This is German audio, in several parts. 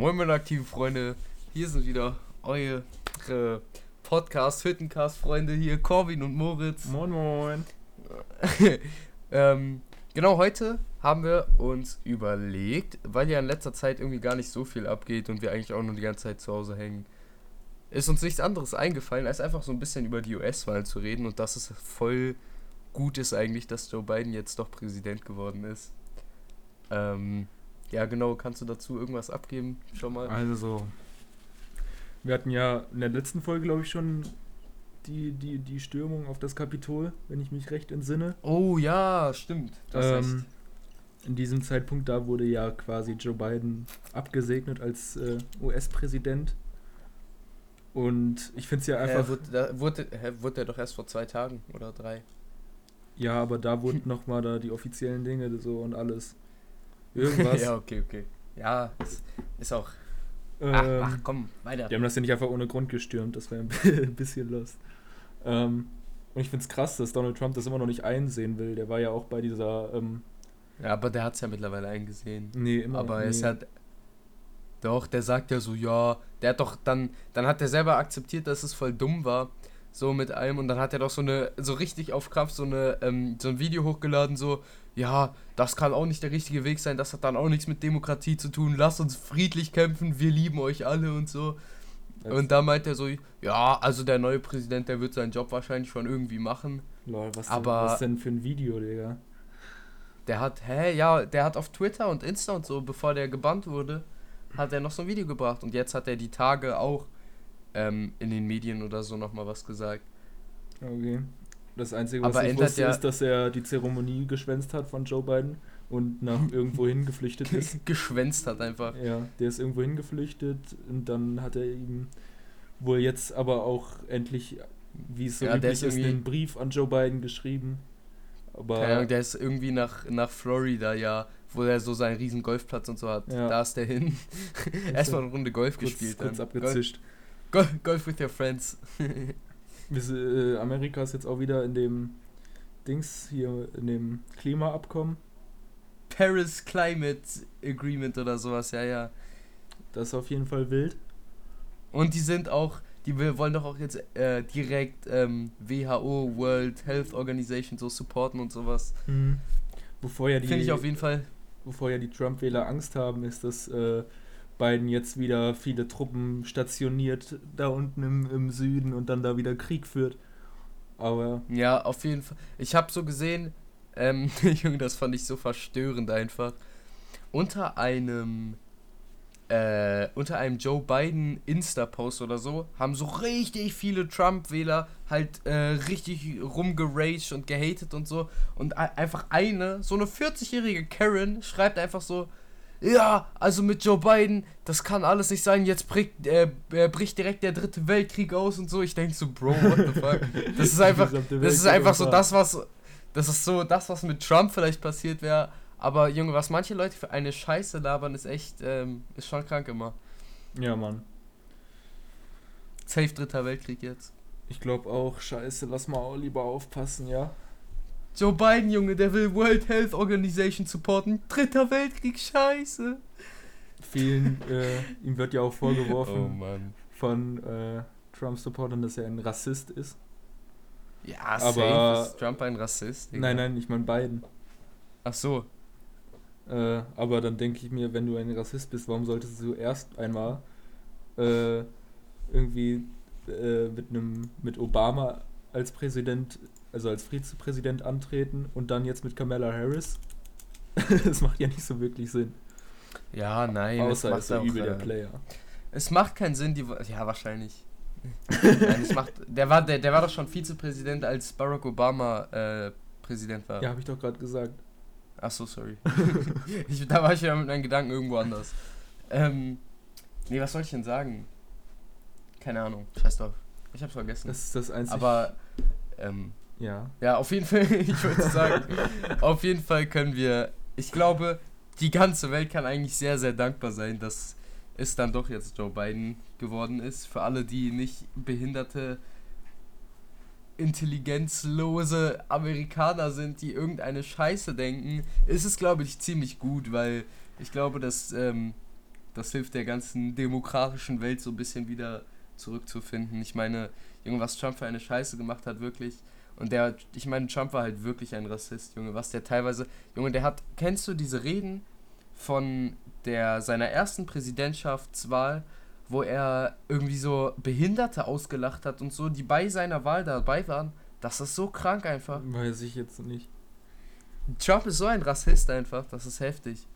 Moin meine aktiven Freunde, hier sind wieder eure Podcast, Hüttencast Freunde hier, Corvin und Moritz. Moin moin. ähm, genau, heute haben wir uns überlegt, weil ja in letzter Zeit irgendwie gar nicht so viel abgeht und wir eigentlich auch nur die ganze Zeit zu Hause hängen, ist uns nichts anderes eingefallen, als einfach so ein bisschen über die US-Wahlen zu reden und dass es voll gut ist eigentlich, dass Joe Biden jetzt doch Präsident geworden ist. Ähm, ja, genau, kannst du dazu irgendwas abgeben? Schon mal. Also, wir hatten ja in der letzten Folge, glaube ich, schon die, die, die Stürmung auf das Kapitol, wenn ich mich recht entsinne. Oh ja, stimmt. Ähm, in diesem Zeitpunkt, da wurde ja quasi Joe Biden abgesegnet als äh, US-Präsident. Und ich finde es ja einfach. Äh, wurde, da, wurde, wurde der doch erst vor zwei Tagen oder drei. Ja, aber da wurden nochmal da die offiziellen Dinge so und alles. Irgendwas. ja, okay, okay. Ja, ist, ist auch. Ähm, ach, ach, komm, weiter. Die haben das ja nicht einfach ohne Grund gestürmt, das wäre ein bisschen lost. Ähm, und ich finde es krass, dass Donald Trump das immer noch nicht einsehen will. Der war ja auch bei dieser. Ähm, ja, aber der hat es ja mittlerweile eingesehen. Nee, immer Aber nee. es hat. Doch, der sagt ja so, ja, der hat doch dann, dann hat er selber akzeptiert, dass es voll dumm war, so mit allem und dann hat er doch so eine, so richtig auf Kraft so eine, ähm, so ein Video hochgeladen, so, ja, das kann auch nicht der richtige Weg sein, das hat dann auch nichts mit Demokratie zu tun, lasst uns friedlich kämpfen, wir lieben euch alle und so. Jetzt. Und da meint er so, ja, also der neue Präsident, der wird seinen Job wahrscheinlich schon irgendwie machen. Lol, was, aber denn, was denn für ein Video, Digga? Der hat, hä, ja, der hat auf Twitter und Insta und so, bevor der gebannt wurde, hat er noch so ein Video gebracht und jetzt hat er die Tage auch ähm, in den Medien oder so nochmal was gesagt. Okay. Das Einzige, was Aber ich wusste, ja ist, dass er die Zeremonie geschwänzt hat von Joe Biden und nach irgendwo hingeflüchtet ist. geschwänzt hat einfach. Ja, der ist irgendwo hingeflüchtet und dann hat er ihm wohl jetzt aber auch endlich, wie es so ja, üblich ist, einen Brief an Joe Biden geschrieben. Aber Keine Ahnung, der ist irgendwie nach, nach Florida, ja, wo er so seinen riesen Golfplatz und so hat. Ja. Da ist der hin. Erstmal eine Runde Golf kurz, gespielt. Kurz dann. abgezischt. Golf, Golf with your friends. Äh, Amerika ist jetzt auch wieder in dem Dings hier, in dem Klimaabkommen. Paris Climate Agreement oder sowas, ja, ja. Das ist auf jeden Fall wild. Und die sind auch, die wollen doch auch jetzt äh, direkt ähm, WHO, World Health Organization so supporten und sowas. Mhm. Bevor ja die. Finde ich auf jeden Fall. Bevor ja die Trump-Wähler Angst haben, ist das äh, Biden jetzt wieder viele Truppen stationiert da unten im, im Süden und dann da wieder Krieg führt. Aber. Ja, auf jeden Fall. Ich habe so gesehen, ähm, Junge, das fand ich so verstörend einfach. Unter einem äh, unter einem Joe Biden Insta-Post oder so haben so richtig viele Trump-Wähler halt äh, richtig rumgeraged und gehatet und so. Und einfach eine, so eine 40-jährige Karen, schreibt einfach so, ja, also mit Joe Biden, das kann alles nicht sein, jetzt bricht, äh, bricht direkt der dritte Weltkrieg aus und so. Ich denke so, Bro, what the fuck? Das ist einfach, das ist einfach so das, was, das ist so das, was mit Trump vielleicht passiert wäre. Aber Junge, was manche Leute für eine Scheiße labern, ist echt, ähm, ist schon krank immer. Ja, Mann. Safe dritter Weltkrieg jetzt. Ich glaube auch, scheiße, lass mal auch lieber aufpassen, ja. Joe Biden, Junge, der will World Health Organization supporten. Dritter Weltkrieg, scheiße. Vielen, äh, ihm wird ja auch vorgeworfen oh, von äh, Trump-Supportern, dass er ein Rassist ist. Ja, aber ist Trump ein Rassist? Digga. Nein, nein, ich meine Biden. Ach so. Äh, aber dann denke ich mir, wenn du ein Rassist bist, warum solltest du erst einmal äh, irgendwie äh, mit einem mit Obama als Präsident also als Vizepräsident antreten und dann jetzt mit Kamala Harris. das macht ja nicht so wirklich Sinn. Ja, nein. Außer ist er übel der äh, Player. Es macht keinen Sinn, die. Ja, wahrscheinlich. nein, es macht, der, war, der, der war doch schon Vizepräsident, als Barack Obama äh, Präsident war. Ja, habe ich doch gerade gesagt. Ach so, sorry. ich, da war ich ja mit meinen Gedanken irgendwo anders. Ähm, nee, was soll ich denn sagen? Keine Ahnung. Scheiß drauf. Ich hab's vergessen. Das ist das Einzige. Aber, ähm, ja. Ja, auf jeden Fall, ich würde sagen, auf jeden Fall können wir, ich glaube, die ganze Welt kann eigentlich sehr, sehr dankbar sein, dass es dann doch jetzt Joe Biden geworden ist. Für alle, die nicht behinderte, intelligenzlose Amerikaner sind, die irgendeine Scheiße denken, ist es, glaube ich, ziemlich gut, weil ich glaube, dass ähm, das hilft der ganzen demokratischen Welt so ein bisschen wieder zurückzufinden. Ich meine, Junge, was Trump für eine Scheiße gemacht hat, wirklich. Und der, ich meine, Trump war halt wirklich ein Rassist, Junge, was der teilweise, Junge, der hat, kennst du diese Reden von der, seiner ersten Präsidentschaftswahl, wo er irgendwie so Behinderte ausgelacht hat und so, die bei seiner Wahl dabei waren? Das ist so krank einfach. Weiß ich jetzt nicht. Trump ist so ein Rassist einfach, das ist heftig.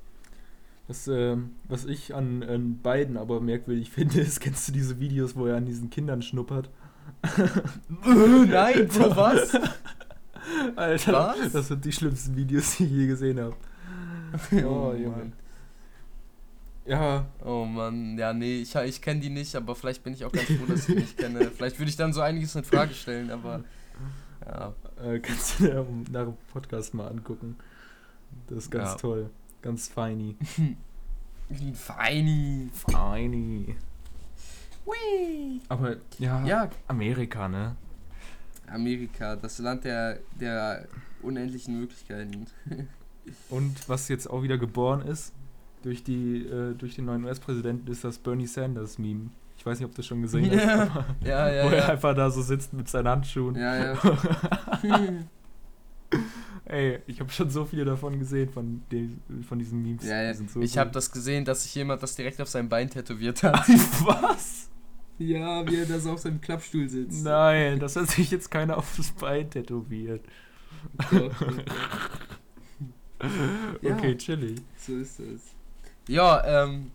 Das, ähm, was ich an, an beiden aber merkwürdig finde, ist, kennst du diese Videos, wo er an diesen Kindern schnuppert? Nein, Bro, was? Alter, Was? das sind die schlimmsten Videos, die ich je gesehen habe. Oh, Junge. Mann. Ja, Oh Mann, ja, nee, ich, ich kenne die nicht, aber vielleicht bin ich auch ganz froh, dass ich die nicht kenne. Vielleicht würde ich dann so einiges in Frage stellen, aber ja. äh, kannst du dir nach dem Podcast mal angucken. Das ist ganz Ja. toll. Ganz feini. Feini. Feini. Hui. Aber ja, Ja, Amerika, ne? Amerika, das Land der, der unendlichen Möglichkeiten. Und was jetzt auch wieder geboren ist, durch, die, äh, durch den neuen US-Präsidenten, ist das Bernie Sanders-Meme. Ich weiß nicht, ob du das schon gesehen hast. Ja, aber ja, ja. wo er einfach da so sitzt mit seinen Handschuhen. ja. ja. Ey, ich habe schon so viele davon gesehen, von, den, von diesen Memes. ja, ja. Die sind so Ich habe das gesehen, dass sich jemand das direkt auf sein Bein tätowiert hat. Was? Ja, wie er da so auf seinem Klappstuhl sitzt. Nein, das hat sich jetzt keiner aufs Bein tätowiert. Ja. Okay, chillig. So ist es. Ja, ähm,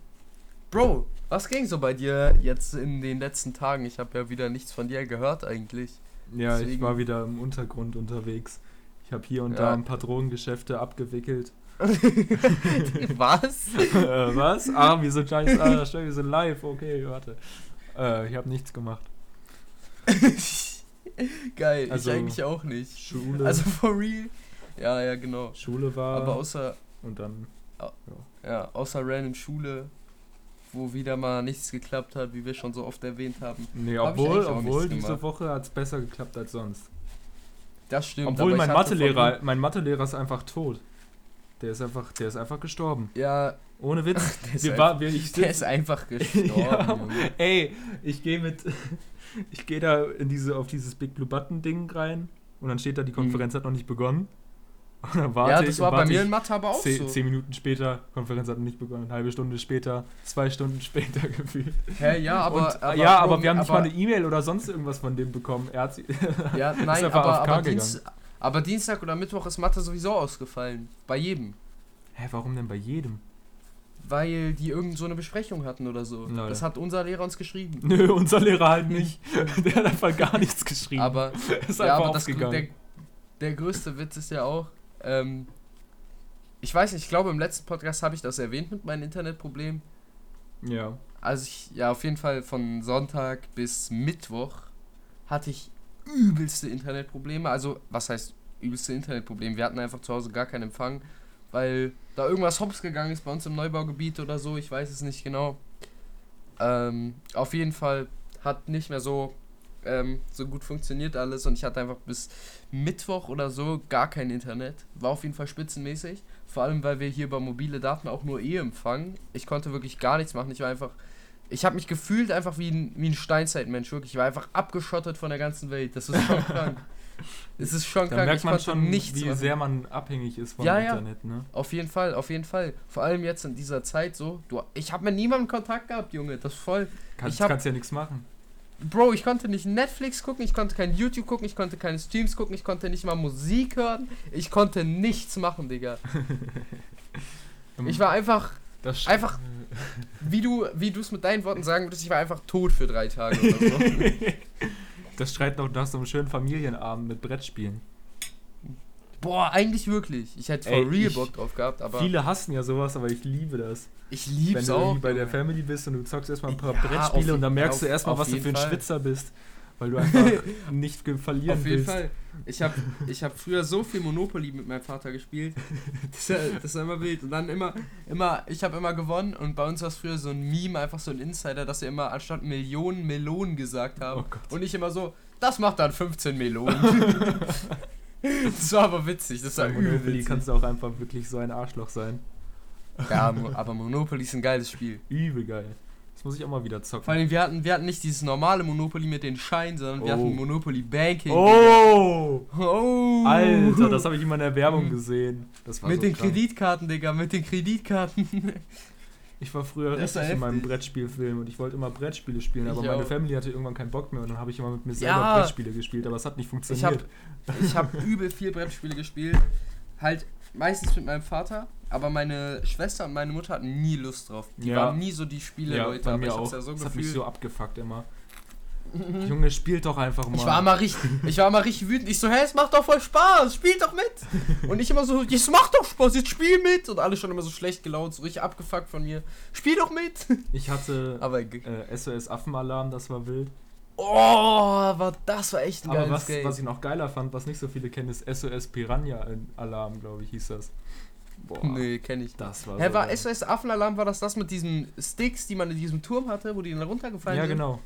Bro, was ging so bei dir jetzt in den letzten Tagen? Ich habe ja wieder nichts von dir gehört eigentlich. Ja, ich Deswegen- war wieder im Untergrund unterwegs. Ich habe hier und Ja. da ein paar Drogengeschäfte abgewickelt. was? äh, was? Ah, wir sind scheiße, ah, wir sind live. Okay, warte. Äh, ich habe nichts gemacht. Geil, Also- ich eigentlich auch nicht. Schule, Also for real? Ja, ja, genau. Schule war Aber außer, und dann ja, außer random Schule, wo wieder mal nichts geklappt hat, wie wir schon so oft erwähnt haben. Nee, Hab obwohl, obwohl diese. Woche hat es besser geklappt als sonst. Das stimmt. obwohl mein Mathelehrer, mein Mathelehrer ist einfach tot. Der ist einfach, der ist einfach gestorben. Ja, Ohne Witz. der ist, Wir einfach, war, wir, ich der ist einfach gestorben. ja, ey, ich gehe mit, ich gehe da in diese, auf dieses Big Blue Button Ding rein und dann steht da, die Konferenz hat noch nicht begonnen. Und dann warte Mhm. ja, ich, das war warte bei mir ich in Mathe aber auch zehn, so. zehn Minuten später, Konferenz hat noch nicht begonnen, eine halbe Stunde später, zwei Stunden später gefühlt. Hä, ja, aber, und, aber ja, aber wir haben nicht aber- mal eine E-Mail oder sonst irgendwas von dem bekommen. Er hat sie, Ja, nein, einfach aber, aber. Dienst, aber Dienstag oder Mittwoch ist Mathe sowieso ausgefallen. Bei jedem. Hä, warum denn bei jedem? Weil die irgend so eine Besprechung hatten oder so. Lol. Das hat unser Lehrer uns geschrieben. Nö, unser Lehrer halt nicht. Der hat einfach gar nichts geschrieben. Aber, ist ja, aber das, der, der größte Witz ist ja auch, ähm, ich weiß nicht, ich glaube im letzten Podcast habe ich das erwähnt mit meinem Internetproblem. ja. Also ich, ja, auf jeden Fall von Sonntag bis Mittwoch hatte ich übelste Internetprobleme. Also, was heißt übelste Internetprobleme? Wir hatten einfach zu Hause gar keinen Empfang, weil da irgendwas hops gegangen ist bei uns im Neubaugebiet oder so. Ich weiß es nicht genau. Ähm, auf jeden Fall hat nicht mehr so, ähm, so gut funktioniert alles und ich hatte einfach bis Mittwoch oder so gar kein Internet. War auf jeden Fall spitzenmäßig. Vor allem, weil wir hier über mobile Daten auch nur eh empfangen. Ich konnte wirklich gar nichts machen. Ich war einfach. Ich habe mich gefühlt einfach wie ein, wie ein Steinzeitmensch, wirklich. Ich war einfach abgeschottet von der ganzen Welt. Das ist schon krank. Es ist schon Da krank. merkt man schon, nichts wie sehr man abhängig ist vom Ja, ja. Internet, ne? Auf jeden Fall, auf jeden Fall. Vor allem jetzt in dieser Zeit so. Du, ich habe mit niemandem Kontakt gehabt, Junge. Das ist voll. Kannst, Ich hab- kannst ja nichts machen. Bro, ich konnte nicht Netflix gucken, ich konnte kein YouTube gucken, ich konnte keine Streams gucken, ich konnte nicht mal Musik hören. Ich konnte nichts machen, Digga. Ich war einfach, einfach- wie du wie du es mit deinen Worten sagen würdest, ich war einfach tot für drei Tage oder so. Das schreit noch nach so einem schönen Familienabend mit Brettspielen. Boah, eigentlich wirklich. Ich hätte Ey, real Bock drauf gehabt, aber Viele hassen ja sowas, aber ich liebe das. ich Wenn lieb's du auch. irgendwie bei der. Family bist und du zockst erstmal ein paar Ja, Brettspiele und dann merkst du auf- erstmal, auf was du für ein Fall. Schwitzer bist, weil du einfach nicht verlieren Auf jeden willst. Fall. Ich habe ich hab früher so viel Monopoly mit meinem Vater gespielt. Das ist, ja, das ist immer wild. Und dann immer, immer, ich habe immer gewonnen und bei uns war es früher so ein Meme, einfach so ein Insider, dass wir immer anstatt Millionen Melonen gesagt haben. Oh und ich immer so, das macht dann 15 Melonen. das war aber witzig, das war Bei Monopoly witzig. kannst du auch einfach wirklich so ein Arschloch sein. Ja, aber Monopoly ist ein geiles Spiel. Übel geil. Das muss ich auch mal wieder Vor zocken. allem, wir hatten, wir hatten nicht dieses normale Monopoly mit den Scheinen, sondern wir Oh. hatten Monopoly Banking. Oh! Oh! Alter, das habe ich immer in der Werbung gesehen. Das war Mit so den krank. Kreditkarten, Digga, mit den Kreditkarten. Ich war früher Das richtig in meinem. Brettspielfilm und ich wollte immer Brettspiele spielen, Ich aber meine auch. Family hatte irgendwann keinen Bock mehr und dann habe ich immer mit mir selber Ja. Brettspiele gespielt, aber es hat nicht Ich funktioniert. ich hab übel viel Brettspiele gespielt. Halt meistens mit meinem Vater, aber meine Schwester und meine Mutter hatten nie Lust drauf. Die Ja. waren nie so die Spiele-Leute, bei aber ich hab's ja so das hat mich gefühlt. so abgefuckt immer. Junge, spielt doch einfach mal. Ich war mal richtig, ich war mal richtig wütend. Ich so, hä, es macht doch voll Spaß, spiel doch mit. Und ich immer so, es macht doch Spaß, jetzt spiel mit. Und alle schon immer so schlecht gelaunt, so richtig abgefuckt von mir. Spiel doch mit. Ich hatte Aber, äh, SOS Affenalarm, das war wild. Oh, war, das war echt ein Aber geiles was, Game. was ich noch geiler fand, was nicht so viele kennen, ist SOS Piranha Alarm, glaube ich, hieß das. Boah, nee, kenn ich. das war Hä, so war geil. SOS Affenalarm, war das das mit diesen Sticks, die man in diesem Turm hatte, wo die dann runtergefallen Ja, sind? genau.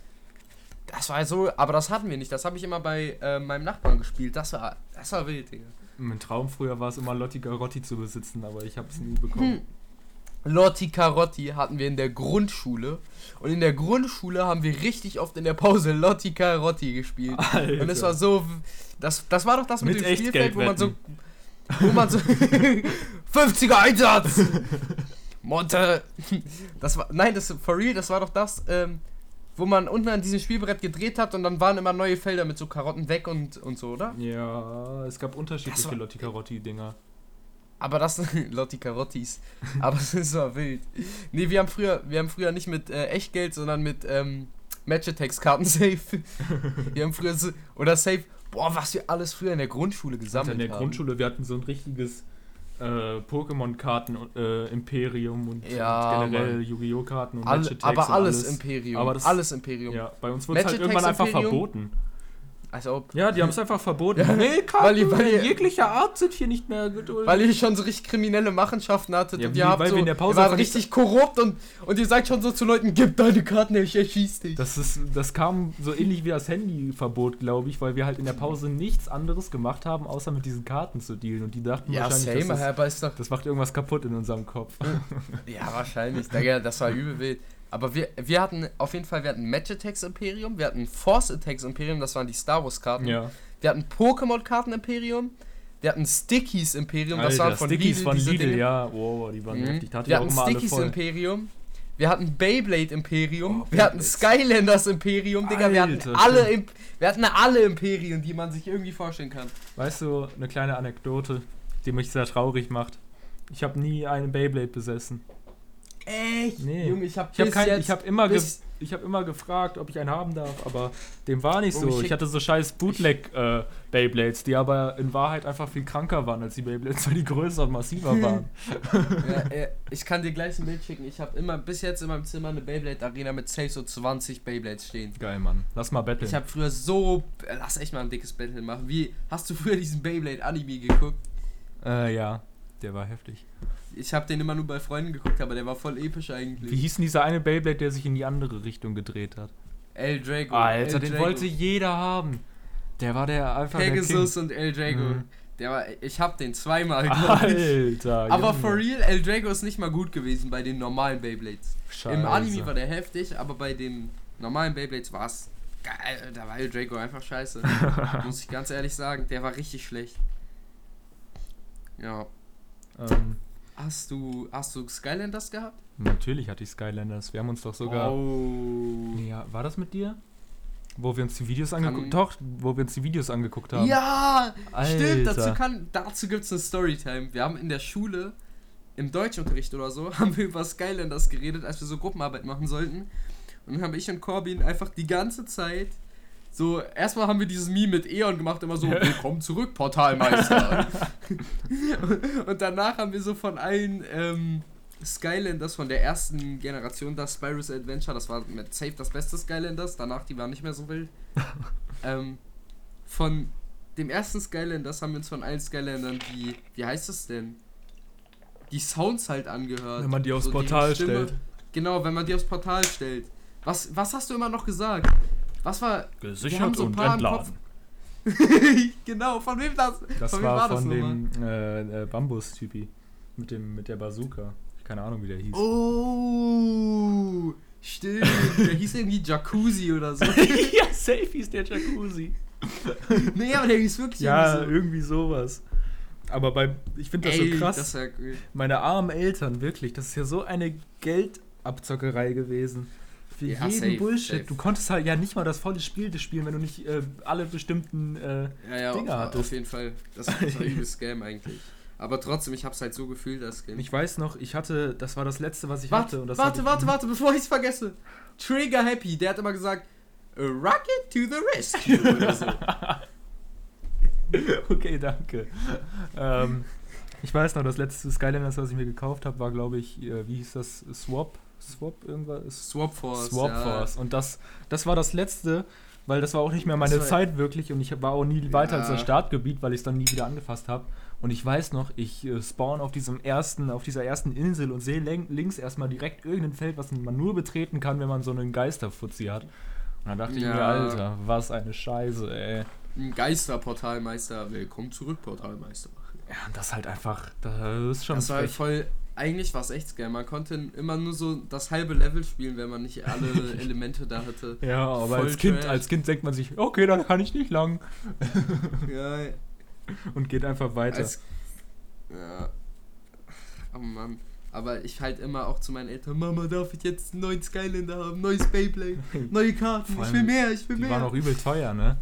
Das war so, aber das hatten wir nicht. Das habe ich immer bei äh, meinem Nachbarn gespielt. Das war, das war wild, Digga. Mein Traum früher war es immer Lotti Garotti zu besitzen, aber ich habe es nie bekommen. Lotti Carotti hatten wir in der Grundschule. Und in der Grundschule haben wir richtig oft in der Pause Lotti Carotti gespielt. Alter. Und es war so. Das, das war doch das mit, Mit dem Spielfeld, wo man so. Wo man so. 50er Einsatz! Monte! Das war. Nein, das for real, das war doch das, ähm, wo man unten an diesem Spielbrett gedreht hat und dann waren immer neue Felder mit so Karotten weg und, und so, oder? Ja, es gab unterschiedliche Lotti Garotti Dinger. Aber das Lotti Carottis. Aber das war wild. Nee, wir haben früher, wir haben früher nicht mit äh, Echtgeld, sondern mit ähm, Match Attacks Karten safe. wir haben früher so, oder safe. Boah, was wir alles früher in der Grundschule Also gesammelt in der haben. Grundschule, wir hatten so ein richtiges äh, Pokémon-Karten-Imperium und, Ja, und generell. Yu-Gi-Oh! Karten und Alle, Match Attacks aber und alles, Imperium. Aber das- alles Imperium. Ja, bei uns wurde es halt irgendwann Attacks einfach Imperium? verboten. Als ob. Ja, die haben es einfach verboten. Ja, Nee, weil ihr- weil ihr- jeglicher Art sind hier nicht mehr geduldet. Weil ihr schon so richtig kriminelle Machenschaften hattet Ja, und ihr habt weil so, in der Pause ihr wart richtig korrupt und, und ihr sagt schon so zu Leuten, gib deine Karten, ich erschieß dich. Das, ist, das kam so ähnlich wie das Handyverbot, glaube ich, weil wir halt in der Pause nichts anderes gemacht haben, außer mit diesen Karten zu dealen. Und die dachten ja, wahrscheinlich, same, das, ist, das macht irgendwas kaputt in unserem Kopf. Ja, wahrscheinlich. Das war übel wild. Aber wir, wir hatten auf jeden Fall, wir hatten Match Attacks Imperium, wir hatten Force Attacks Imperium, das waren die Star Wars Karten. ja. Wir hatten Pokémon Karten Imperium, wir hatten Stickies Imperium, das waren von Stickies Lidl, von Lidl, Dinge. ja. Wow, die waren Mhm. heftig. Da hatte Wir hatten Stickies. Imperium. Wir hatten Beyblade Imperium, Oh, wir hatten. Skylanders Imperium, Digga, wir hatten Alter, alle. Imp wir hatten alle Imperien, die man sich irgendwie vorstellen kann. Weißt du, eine kleine Anekdote, die mich sehr traurig macht. Ich habe nie einen Beyblade besessen. Echt? Nee. Junge, ich hab Ich habe bis kein, ich habe immer, ich hab immer gefragt, ob ich einen haben darf, aber dem war nicht so. ich Ich hatte so scheiß Bootleg äh, die aber in Wahrheit einfach viel kranker waren als die Beyblades, weil die größer und massiver waren. ja, äh, ich kann dir gleich ein Bild schicken. Ich habe immer bis jetzt in meinem Zimmer eine Beyblade Arena mit safe so 20 Beyblades stehen. Geil, Mann. Lass mal betteln. Ich habe früher so. äh, Lass echt mal ein dickes Battle machen. Wie. Hast du früher diesen Beyblade-Anime geguckt? äh, ja, der war heftig. Ich habe den immer nur bei Freunden geguckt, aber der war voll episch Wie eigentlich. hieß denn dieser eine Beyblade, der sich in die andere Richtung gedreht hat? El Drago. Alter, El den Drago. wollte jeder haben. Der war der einfach Pegasus und El Drago. Mhm. Der war. Ich hab den zweimal, der. Alter. Aber Junge. for real, El Drago ist nicht mal gut gewesen bei den normalen Beyblades. Scheiße. Im Anime war der heftig, aber bei den normalen Beyblades war es geil. Da war El Drago einfach scheiße. Muss ich ganz ehrlich sagen, der war richtig schlecht. Ja. ähm, Hast du, hast du Skylanders gehabt? natürlich hatte ich Skylanders. Wir haben uns doch sogar. Oh. Ja, war das mit dir? Wo wir uns die Videos angeguckt Doch, wo wir uns die Videos angeguckt haben. Ja, stimmt. Dazu, Alter. kann, dazu gibt es eine Storytime. Wir haben in der Schule, im Deutschunterricht oder so, haben wir über Skylanders geredet, als wir so Gruppenarbeit machen sollten. Und dann haben ich und Corbin einfach die ganze Zeit so, erstmal haben wir dieses Meme mit Eon gemacht, immer so, willkommen zurück, Portalmeister. und danach haben wir so von allen ähm, Skylanders von der ersten Generation, das Spyro's Adventure, das war mit Safe das beste Skylanders, danach die waren nicht mehr so wild. ähm, von dem ersten Skylanders haben wir uns von allen Skylandern die, wie heißt das denn? Die Sounds halt angehört. Wenn man die aufs So die Portal Stimme- stellt. Genau, wenn man die aufs Portal stellt. Was, was hast du immer noch gesagt? Was war. Wir haben so ein paar im Kopf. genau, von wem das? Das von wem war, das von dem äh, äh, Bambus-Typi. Mit, dem, mit der Bazooka. Keine Ahnung, wie der hieß. Oh, stimmt. Der hieß irgendwie Jacuzzi oder so. ja, safe hieß der Jacuzzi. nee, aber der hieß wirklich Ja, irgendwie irgendwie sowas. Aber bei, ich finde so. das Ey, so krass. Das ja cool. Meine armen Eltern, wirklich, das ist ja so eine Geldabzockerei gewesen. Für Ja, jeden safe, Bullshit. safe. Du konntest halt ja nicht mal das volle Spiel spielen, wenn du nicht äh, alle bestimmten. Äh, Ja, ja, Dinger auf, hattest. auf jeden Fall. Das, war übel Scam eigentlich. Aber trotzdem, ich hab's halt so gefühlt, das Game. ich weiß noch, ich hatte, das war das letzte, was ich warte, hatte. Und das warte, warte, warte, bevor ich's vergesse. Trigger Happy, der hat immer gesagt, A rocket to the rescue oder so. Okay, danke. ähm, ich weiß noch, das letzte Skylanders, was ich mir gekauft habe, war, glaube ich, äh, wie hieß das? Swap? Swap irgendwas? Swap Force. Swap ja. Force. Und das, das war das letzte, weil das war auch nicht mehr meine Zeit wirklich und ich war auch nie weiter als Ja. das Startgebiet, weil ich es dann nie wieder angefasst habe. Und ich weiß noch, ich äh, spawn auf diesem ersten, auf dieser ersten Insel und sehe link- links erstmal direkt irgendein Feld, was man nur betreten kann, wenn man so einen Geisterfuzzi hat. Und dann dachte ich mir, Ja. Alter, was eine Scheiße, ey. Ein Geisterportalmeister, willkommen zurück, Portalmeister. Ja, und das halt einfach, das ist schon Das war halt voll, eigentlich war es echt Scam. Man konnte immer nur so das halbe Level spielen, wenn man nicht alle Elemente da hatte. Ja, aber voll als kind, trash. als kind denkt man sich, okay, dann kann ich nicht lang. Ja, Und geht einfach weiter. als, ja. Oh Mann. Aber ich halt immer auch zu meinen Eltern, Mama, darf ich jetzt einen neuen Skylander haben, neues Beyblade, neue Karten, ich will mehr, ich will Die mehr. waren auch übel teuer, ne?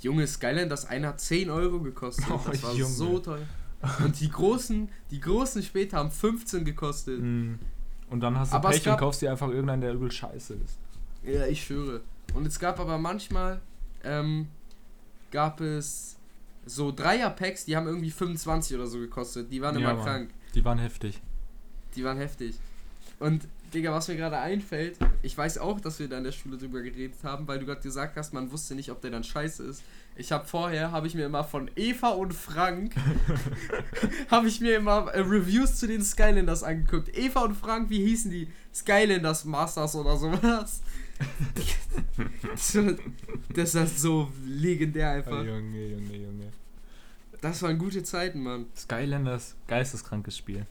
Junge, Skylander, das eine hat 10 Euro gekostet. Oh, das war Junge. so teuer. Und die großen, die großen später haben 15 gekostet. Mhm. Und dann hast du Aber Pech und gab- kaufst dir einfach irgendeinen, der übel scheiße ist. Ja, ich schwöre. Und es gab aber manchmal, ähm, gab es so Dreier-Packs, die haben irgendwie 25 oder so gekostet. Die waren Ja, immer Mann. krank. Die waren heftig. Die waren heftig. Und, Digga, was mir gerade einfällt, ich weiß auch, dass wir da in der Schule drüber geredet haben, weil du gerade gesagt hast, man wusste nicht, ob der dann scheiße ist. Ich habe vorher, habe ich mir immer von Eva und Frank, habe ich mir immer äh, Reviews zu den Skylanders angeguckt. Eva und Frank, wie hießen die? Skylanders Masters oder sowas. das, war so legendär Oh, einfach. Junge, Junge, Junge. Das waren gute Zeiten, Mann. Skylanders, geisteskrankes Spiel.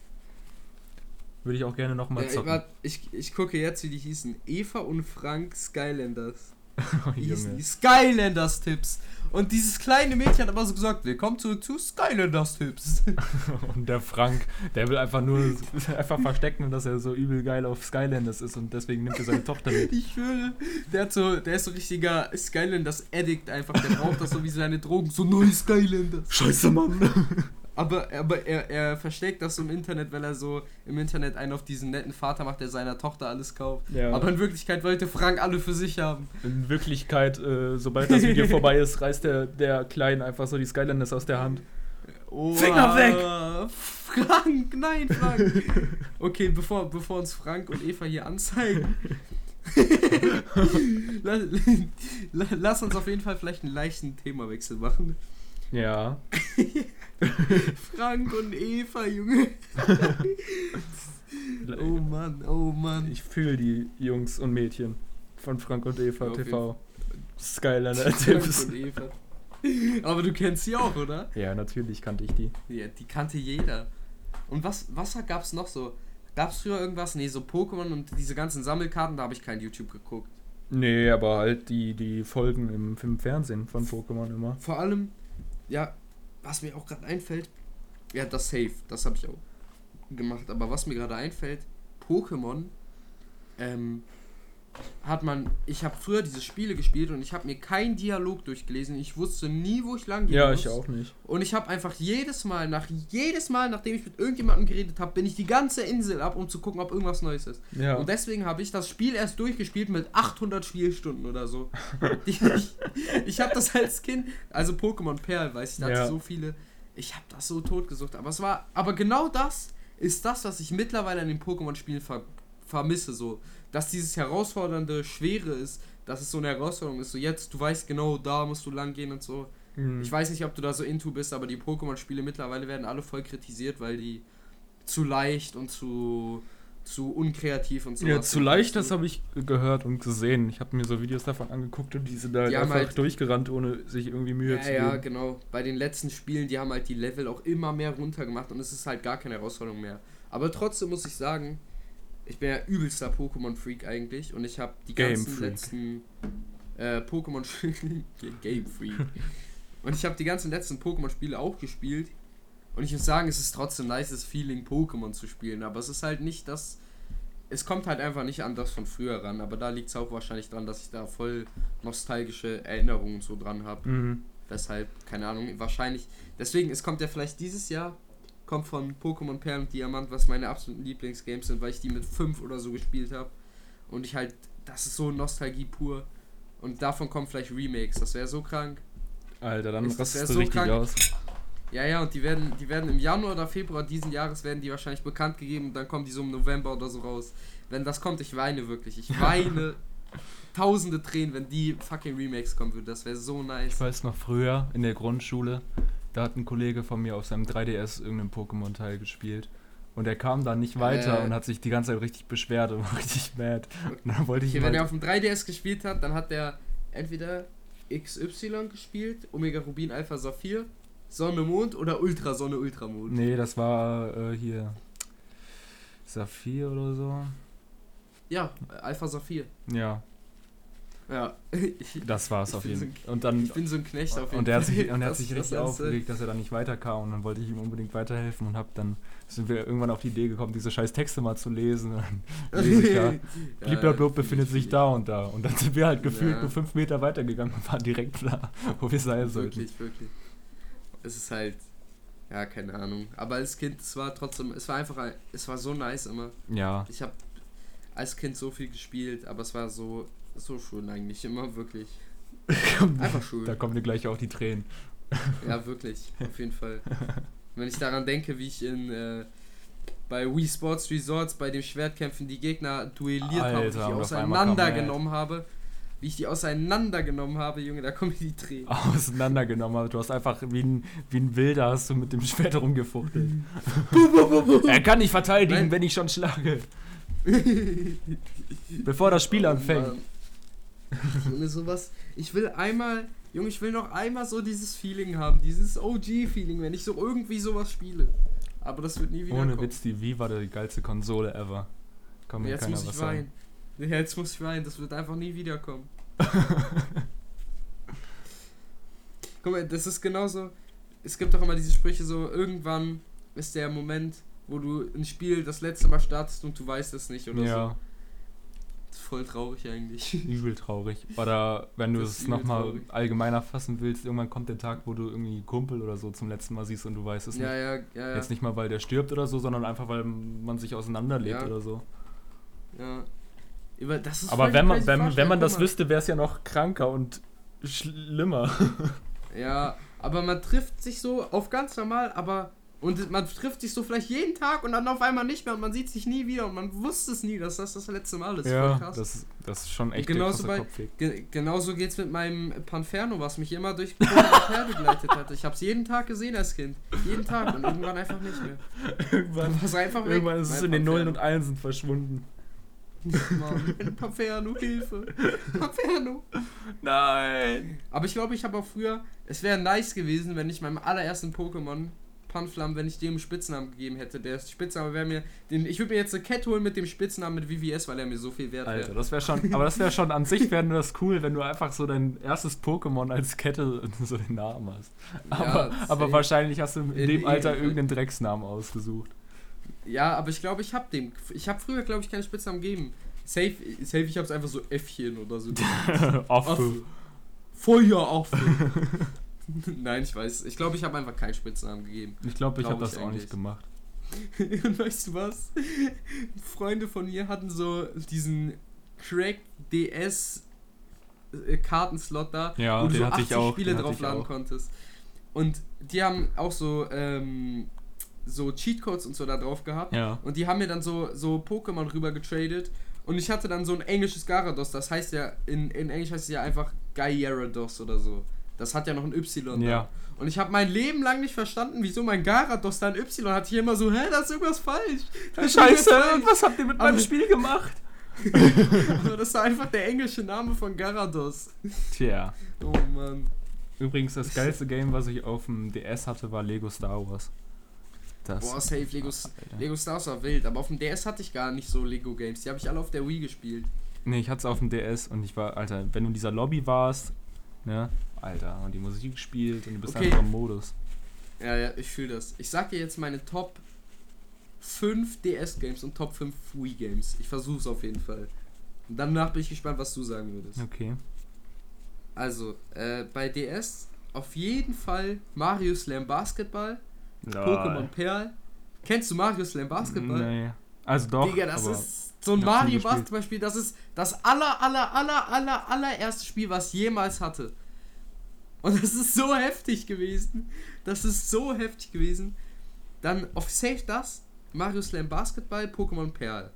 Würde ich auch gerne nochmal Ja, zocken. warte, ich, ich gucke jetzt, wie die hießen. Eva und Frank Skylanders. Oh, hießen Junge. die? Skylanders Tipps. Und dieses kleine Mädchen hat aber so gesagt, willkommen zurück zu Skylanders Tipps. Und der Frank, der will einfach nur einfach verstecken, dass er so übel geil auf Skylanders ist und deswegen nimmt er seine Tochter mit. Ich schwöre, der hat so, der ist so richtiger Skylanders Addict einfach. Der braucht das so wie seine Drogen. So neue Skylanders. Scheiße, Mann. Aber, aber er, er versteckt das so im Internet, weil er so im Internet einen auf diesen netten Vater macht, der seiner Tochter alles kauft. Ja. Aber in Wirklichkeit wollte Frank alle für sich haben. In Wirklichkeit, äh, sobald das Video vorbei ist, reißt der, der Kleine einfach so die Skylanders aus der Hand. Finger weg! Frank, nein, Frank! Okay, bevor, bevor uns Frank und Eva hier anzeigen. lass, lass uns auf jeden Fall vielleicht einen leichten Themawechsel machen. Ja. Frank und Eva, Junge. Oh Mann, oh Mann. Ich fühle die Jungs und Mädchen von Frank und Eva TV. Skylander Frank Tipps. und Eva. Aber du kennst sie auch, oder? Ja, natürlich kannte ich die. Ja, die kannte jeder. Und was, was gab's noch so? Gab's früher irgendwas? Nee, so Pokémon und diese ganzen Sammelkarten, da habe ich kein YouTube geguckt. Nee, aber halt die, die Folgen im, im Fernsehen von Pokémon immer. Vor allem, ja, was mir auch gerade einfällt, ja, das Safe, das habe ich auch gemacht. Aber was mir gerade einfällt, Pokémon, ähm, hat man, ich habe früher diese Spiele gespielt und ich habe mir keinen Dialog durchgelesen. Ich wusste nie, wo ich lang gehen Ja, muss. ich auch nicht. Und ich habe einfach jedes Mal, nach jedes Mal, nachdem ich mit irgendjemandem geredet habe, bin ich die ganze Insel ab, um zu gucken, ob irgendwas Neues ist. Ja. Und deswegen habe ich das Spiel erst durchgespielt mit 800 Spielstunden oder so. ich ich habe das als Kind, also Pokémon Perl, weiß ich, da hatte Ja. so viele. Ich habe das so totgesucht. Aber es war, aber genau das ist das, was ich mittlerweile an den Pokémon-Spielen ver, vermisse. So, dass dieses herausfordernde, schwere ist, dass es so eine Herausforderung ist. So jetzt, du weißt genau, da musst du lang gehen und so. Hm. Ich weiß nicht, ob du da so into bist, aber die Pokémon-Spiele mittlerweile werden alle voll kritisiert, weil die zu leicht und zu, zu unkreativ und so. Ja, zu leicht, das habe ich gehört und gesehen. Ich habe mir so Videos davon angeguckt und die sind da Die haben einfach halt- durchgerannt, ohne sich irgendwie Mühe zu Ja, ja, geben. genau. Bei den letzten Spielen, die haben halt die Level auch immer mehr runtergemacht und es ist halt gar keine Herausforderung mehr. Aber trotzdem muss ich sagen, ich bin ja übelster Pokémon-Freak eigentlich und ich habe die ganzen Freak. letzten äh, Pokémon Game Freak. und ich habe die ganzen letzten Pokémon-Spiele auch gespielt. Und ich muss sagen, es ist trotzdem ein nices Feeling, Pokémon zu spielen. Aber es ist halt nicht das. Es kommt halt einfach nicht an das von früher ran. Aber da liegt es auch wahrscheinlich dran, dass ich da voll nostalgische Erinnerungen so dran habe. Mhm. Weshalb, keine Ahnung, wahrscheinlich. Deswegen, es kommt ja vielleicht dieses Jahr, kommt von Pokémon Perl und Diamant, was meine absoluten Lieblingsgames sind, weil ich die mit 5 oder so gespielt habe. Und ich halt, das ist so Nostalgie pur. Und davon kommen vielleicht Remakes, das wäre so krank. Alter, dann Ist- das rastest du so richtig krank. aus. Ja, ja, und die werden, die werden im Januar oder Februar diesen Jahres werden die wahrscheinlich bekannt gegeben und dann kommen die so im November oder so raus. Wenn das kommt, ich weine wirklich. Ich weine tausende Tränen, wenn die fucking Remakes kommen würden. Das wäre so nice. Ich weiß noch früher in der Grundschule, da hat ein Kollege von mir auf seinem 3DS irgendeinen Pokémon-Teil gespielt. Und er kam dann nicht weiter Äh. und hat sich die ganze Zeit richtig beschwert und war richtig mad. Und dann wollte ich Okay, wenn er halt, auf dem 3DS gespielt hat, dann hat er entweder XY gespielt, Omega Rubin Alpha Saphir, Sonne Mond oder Ultra Sonne Ultramond. Nee, das war äh, hier Saphir oder so. Ja, Alpha Saphir. Ja, Ja. Ich, das war's Ich auf jeden so Fall. Und dann ich bin so ein Knecht auf jeden und er hat Fall. sich, und er hat sich richtig aufgeregt, dass er da nicht weiterkam und dann wollte ich ihm unbedingt weiterhelfen und hab dann sind wir irgendwann auf die Idee gekommen, diese scheiß Texte mal zu lesen. Und dann lese ich ja, Bliblablub fühl befindet ich, sich da und da. Und dann sind wir halt gefühlt Ja. nur fünf Meter weitergegangen und waren direkt da, wo wir sein sollten. Wirklich, wirklich. Es ist halt, ja, keine Ahnung. Aber als Kind, es war trotzdem, es war einfach, ein- es war so nice immer. Ja, Ich habe als Kind so viel gespielt, aber es war so, so schön eigentlich, immer wirklich. Einfach schön. da kommen dir gleich auch die Tränen. Ja, wirklich, auf jeden Fall. Wenn ich daran denke, wie ich in äh, bei Wii Sports Resorts bei den Schwertkämpfen die Gegner duelliert habe, wie ich die Alter, auf einmal kam auseinandergenommen habe, wie ich die auseinandergenommen habe, Junge, da kommen die Tränen. Auseinandergenommen. aber Du hast einfach wie ein, wie ein Wilder hast du mit dem Schwert rumgefuchtelt. er kann nicht verteidigen, Nein. wenn ich schon schlage. Bevor das Spiel anfängt. Oh Mann. Junge, sowas. Ich will einmal, Junge, ich will noch einmal so dieses Feeling haben, dieses OG-Feeling, wenn ich so irgendwie sowas spiele. Aber das wird nie wieder Ohne kommen. Witz, die Wii war die geilste Konsole ever. Kann mir Jetzt muss ich weinen. Ja, Jetzt muss ich weinen, das wird einfach nie wiederkommen. Guck mal, das ist genauso. Es gibt doch immer diese Sprüche so, irgendwann ist der Moment, wo du ein Spiel das letzte Mal startest und du weißt es nicht oder so. Ja, ist voll traurig eigentlich. übel traurig. Oder wenn du es nochmal allgemeiner fassen willst, irgendwann kommt der Tag, wo du irgendwie Kumpel oder so zum letzten Mal siehst und du weißt es Ja, nicht. ja, ja, ja. Jetzt nicht mal, weil der stirbt oder so, sondern einfach, weil man sich auseinanderlebt oder so. ja. Über, das ist Aber wenn man, wenn, wenn man das wüsste, wäre es ja noch kranker und schlimmer. Ja, aber man trifft sich so auf ganz normal, aber. Und man trifft sich so vielleicht jeden Tag und dann auf einmal nicht mehr und man sieht sich nie wieder und man wusste es nie, dass das das letzte Mal ist. ja, das, das ist schon echt genauso der bei-. Ge genauso geht's mit meinem Panferno, was mich immer durch Pokémon begleitet hat. Ich hab's jeden Tag gesehen als Kind. Jeden Tag und irgendwann einfach nicht mehr. Irgendwann, war's einfach irgendwann ist es in den Nullen und. Einsen verschwunden. Mann, Panferno, Hilfe. Panferno. Nein! Aber ich glaube, ich habe auch früher, es wäre nice gewesen, wenn ich meinem allerersten Pokémon, Panflam, wenn ich dem einen Spitznamen gegeben hätte. Der Spitzname wäre mir, den, ich würde mir jetzt eine Kette holen mit dem Spitznamen mit VVS, weil er mir so viel wert Alter, wäre. das wäre schon, aber das wäre schon an sich wäre nur das cool, wenn du einfach so dein erstes Pokémon als Kette so den Namen hast. Aber, Ja, aber wahrscheinlich hast du in, In dem Alter Ehrenfall. irgendeinen Drecksnamen ausgesucht. Ja, aber ich glaube, ich habe dem, ich habe früher, glaube ich, keine Spitznamen gegeben. Safe, safe, ich habe es einfach so Äffchen oder so. Affe. Feuer auf. Nein, ich weiß. Ich glaube, ich habe einfach keinen Spitznamen gegeben. Ich glaube, ich Glaub habe das auch eigentlich. nicht gemacht. Und weißt du was? Freunde von mir hatten so diesen Crack DS äh, Kartenslot da, Ja, wo du so hatte 80 ich auch, Spiele draufladen auch. konntest. Und die haben auch so ähm, so Cheatcodes und so da drauf gehabt. Ja. Und die haben mir dann so, so Pokémon rüber getradet. Und ich hatte dann so ein englisches Gyarados. Das heißt ja, in, in Englisch heißt es ja einfach Gyarados oder so. Das hat ja noch ein Y. Ja. Da. Und ich habe mein Leben lang nicht verstanden, wieso mein Gyarados da ein Y hat. Hier immer so, hä, da ist irgendwas falsch. Da ist Scheiße, falsch. was habt ihr mit Aber- meinem Spiel gemacht? Aber das war einfach der englische Name von Gyarados. Tja. Oh Mann. Übrigens, das geilste Game, was ich auf dem DS hatte, war Lego Star Wars. Das, Boah, safe, Lego, Alter. Lego Stars war wild. Aber auf dem DS hatte ich gar nicht so Lego Games. Die habe ich alle auf der Wii gespielt. Nee, ich hatte es auf dem DS und ich war, Alter, wenn du in dieser Lobby warst, ne, Alter, und die Musik gespielt und du bist Okay. einfach im Modus. Ja, ja, ich fühle das. Ich sag dir jetzt meine Top 5 DS-Games und Top 5 Wii-Games. Ich versuch's auf jeden Fall. Und danach bin ich gespannt, was du sagen würdest. Okay. Also, äh, bei DS auf jeden Fall Mario Slam Basketball, Pokémon Perl. Kennst du Mario Slam Basketball? Nee. Also doch, Digga, das ist so ein Mario. Basketballspiel. Das ist das aller, aller, aller, aller, allererste Spiel, was jemals hatte. Und das ist so heftig gewesen. Das ist so heftig gewesen. Dann auf Safe das, Mario Slam Basketball, Pokémon Perl.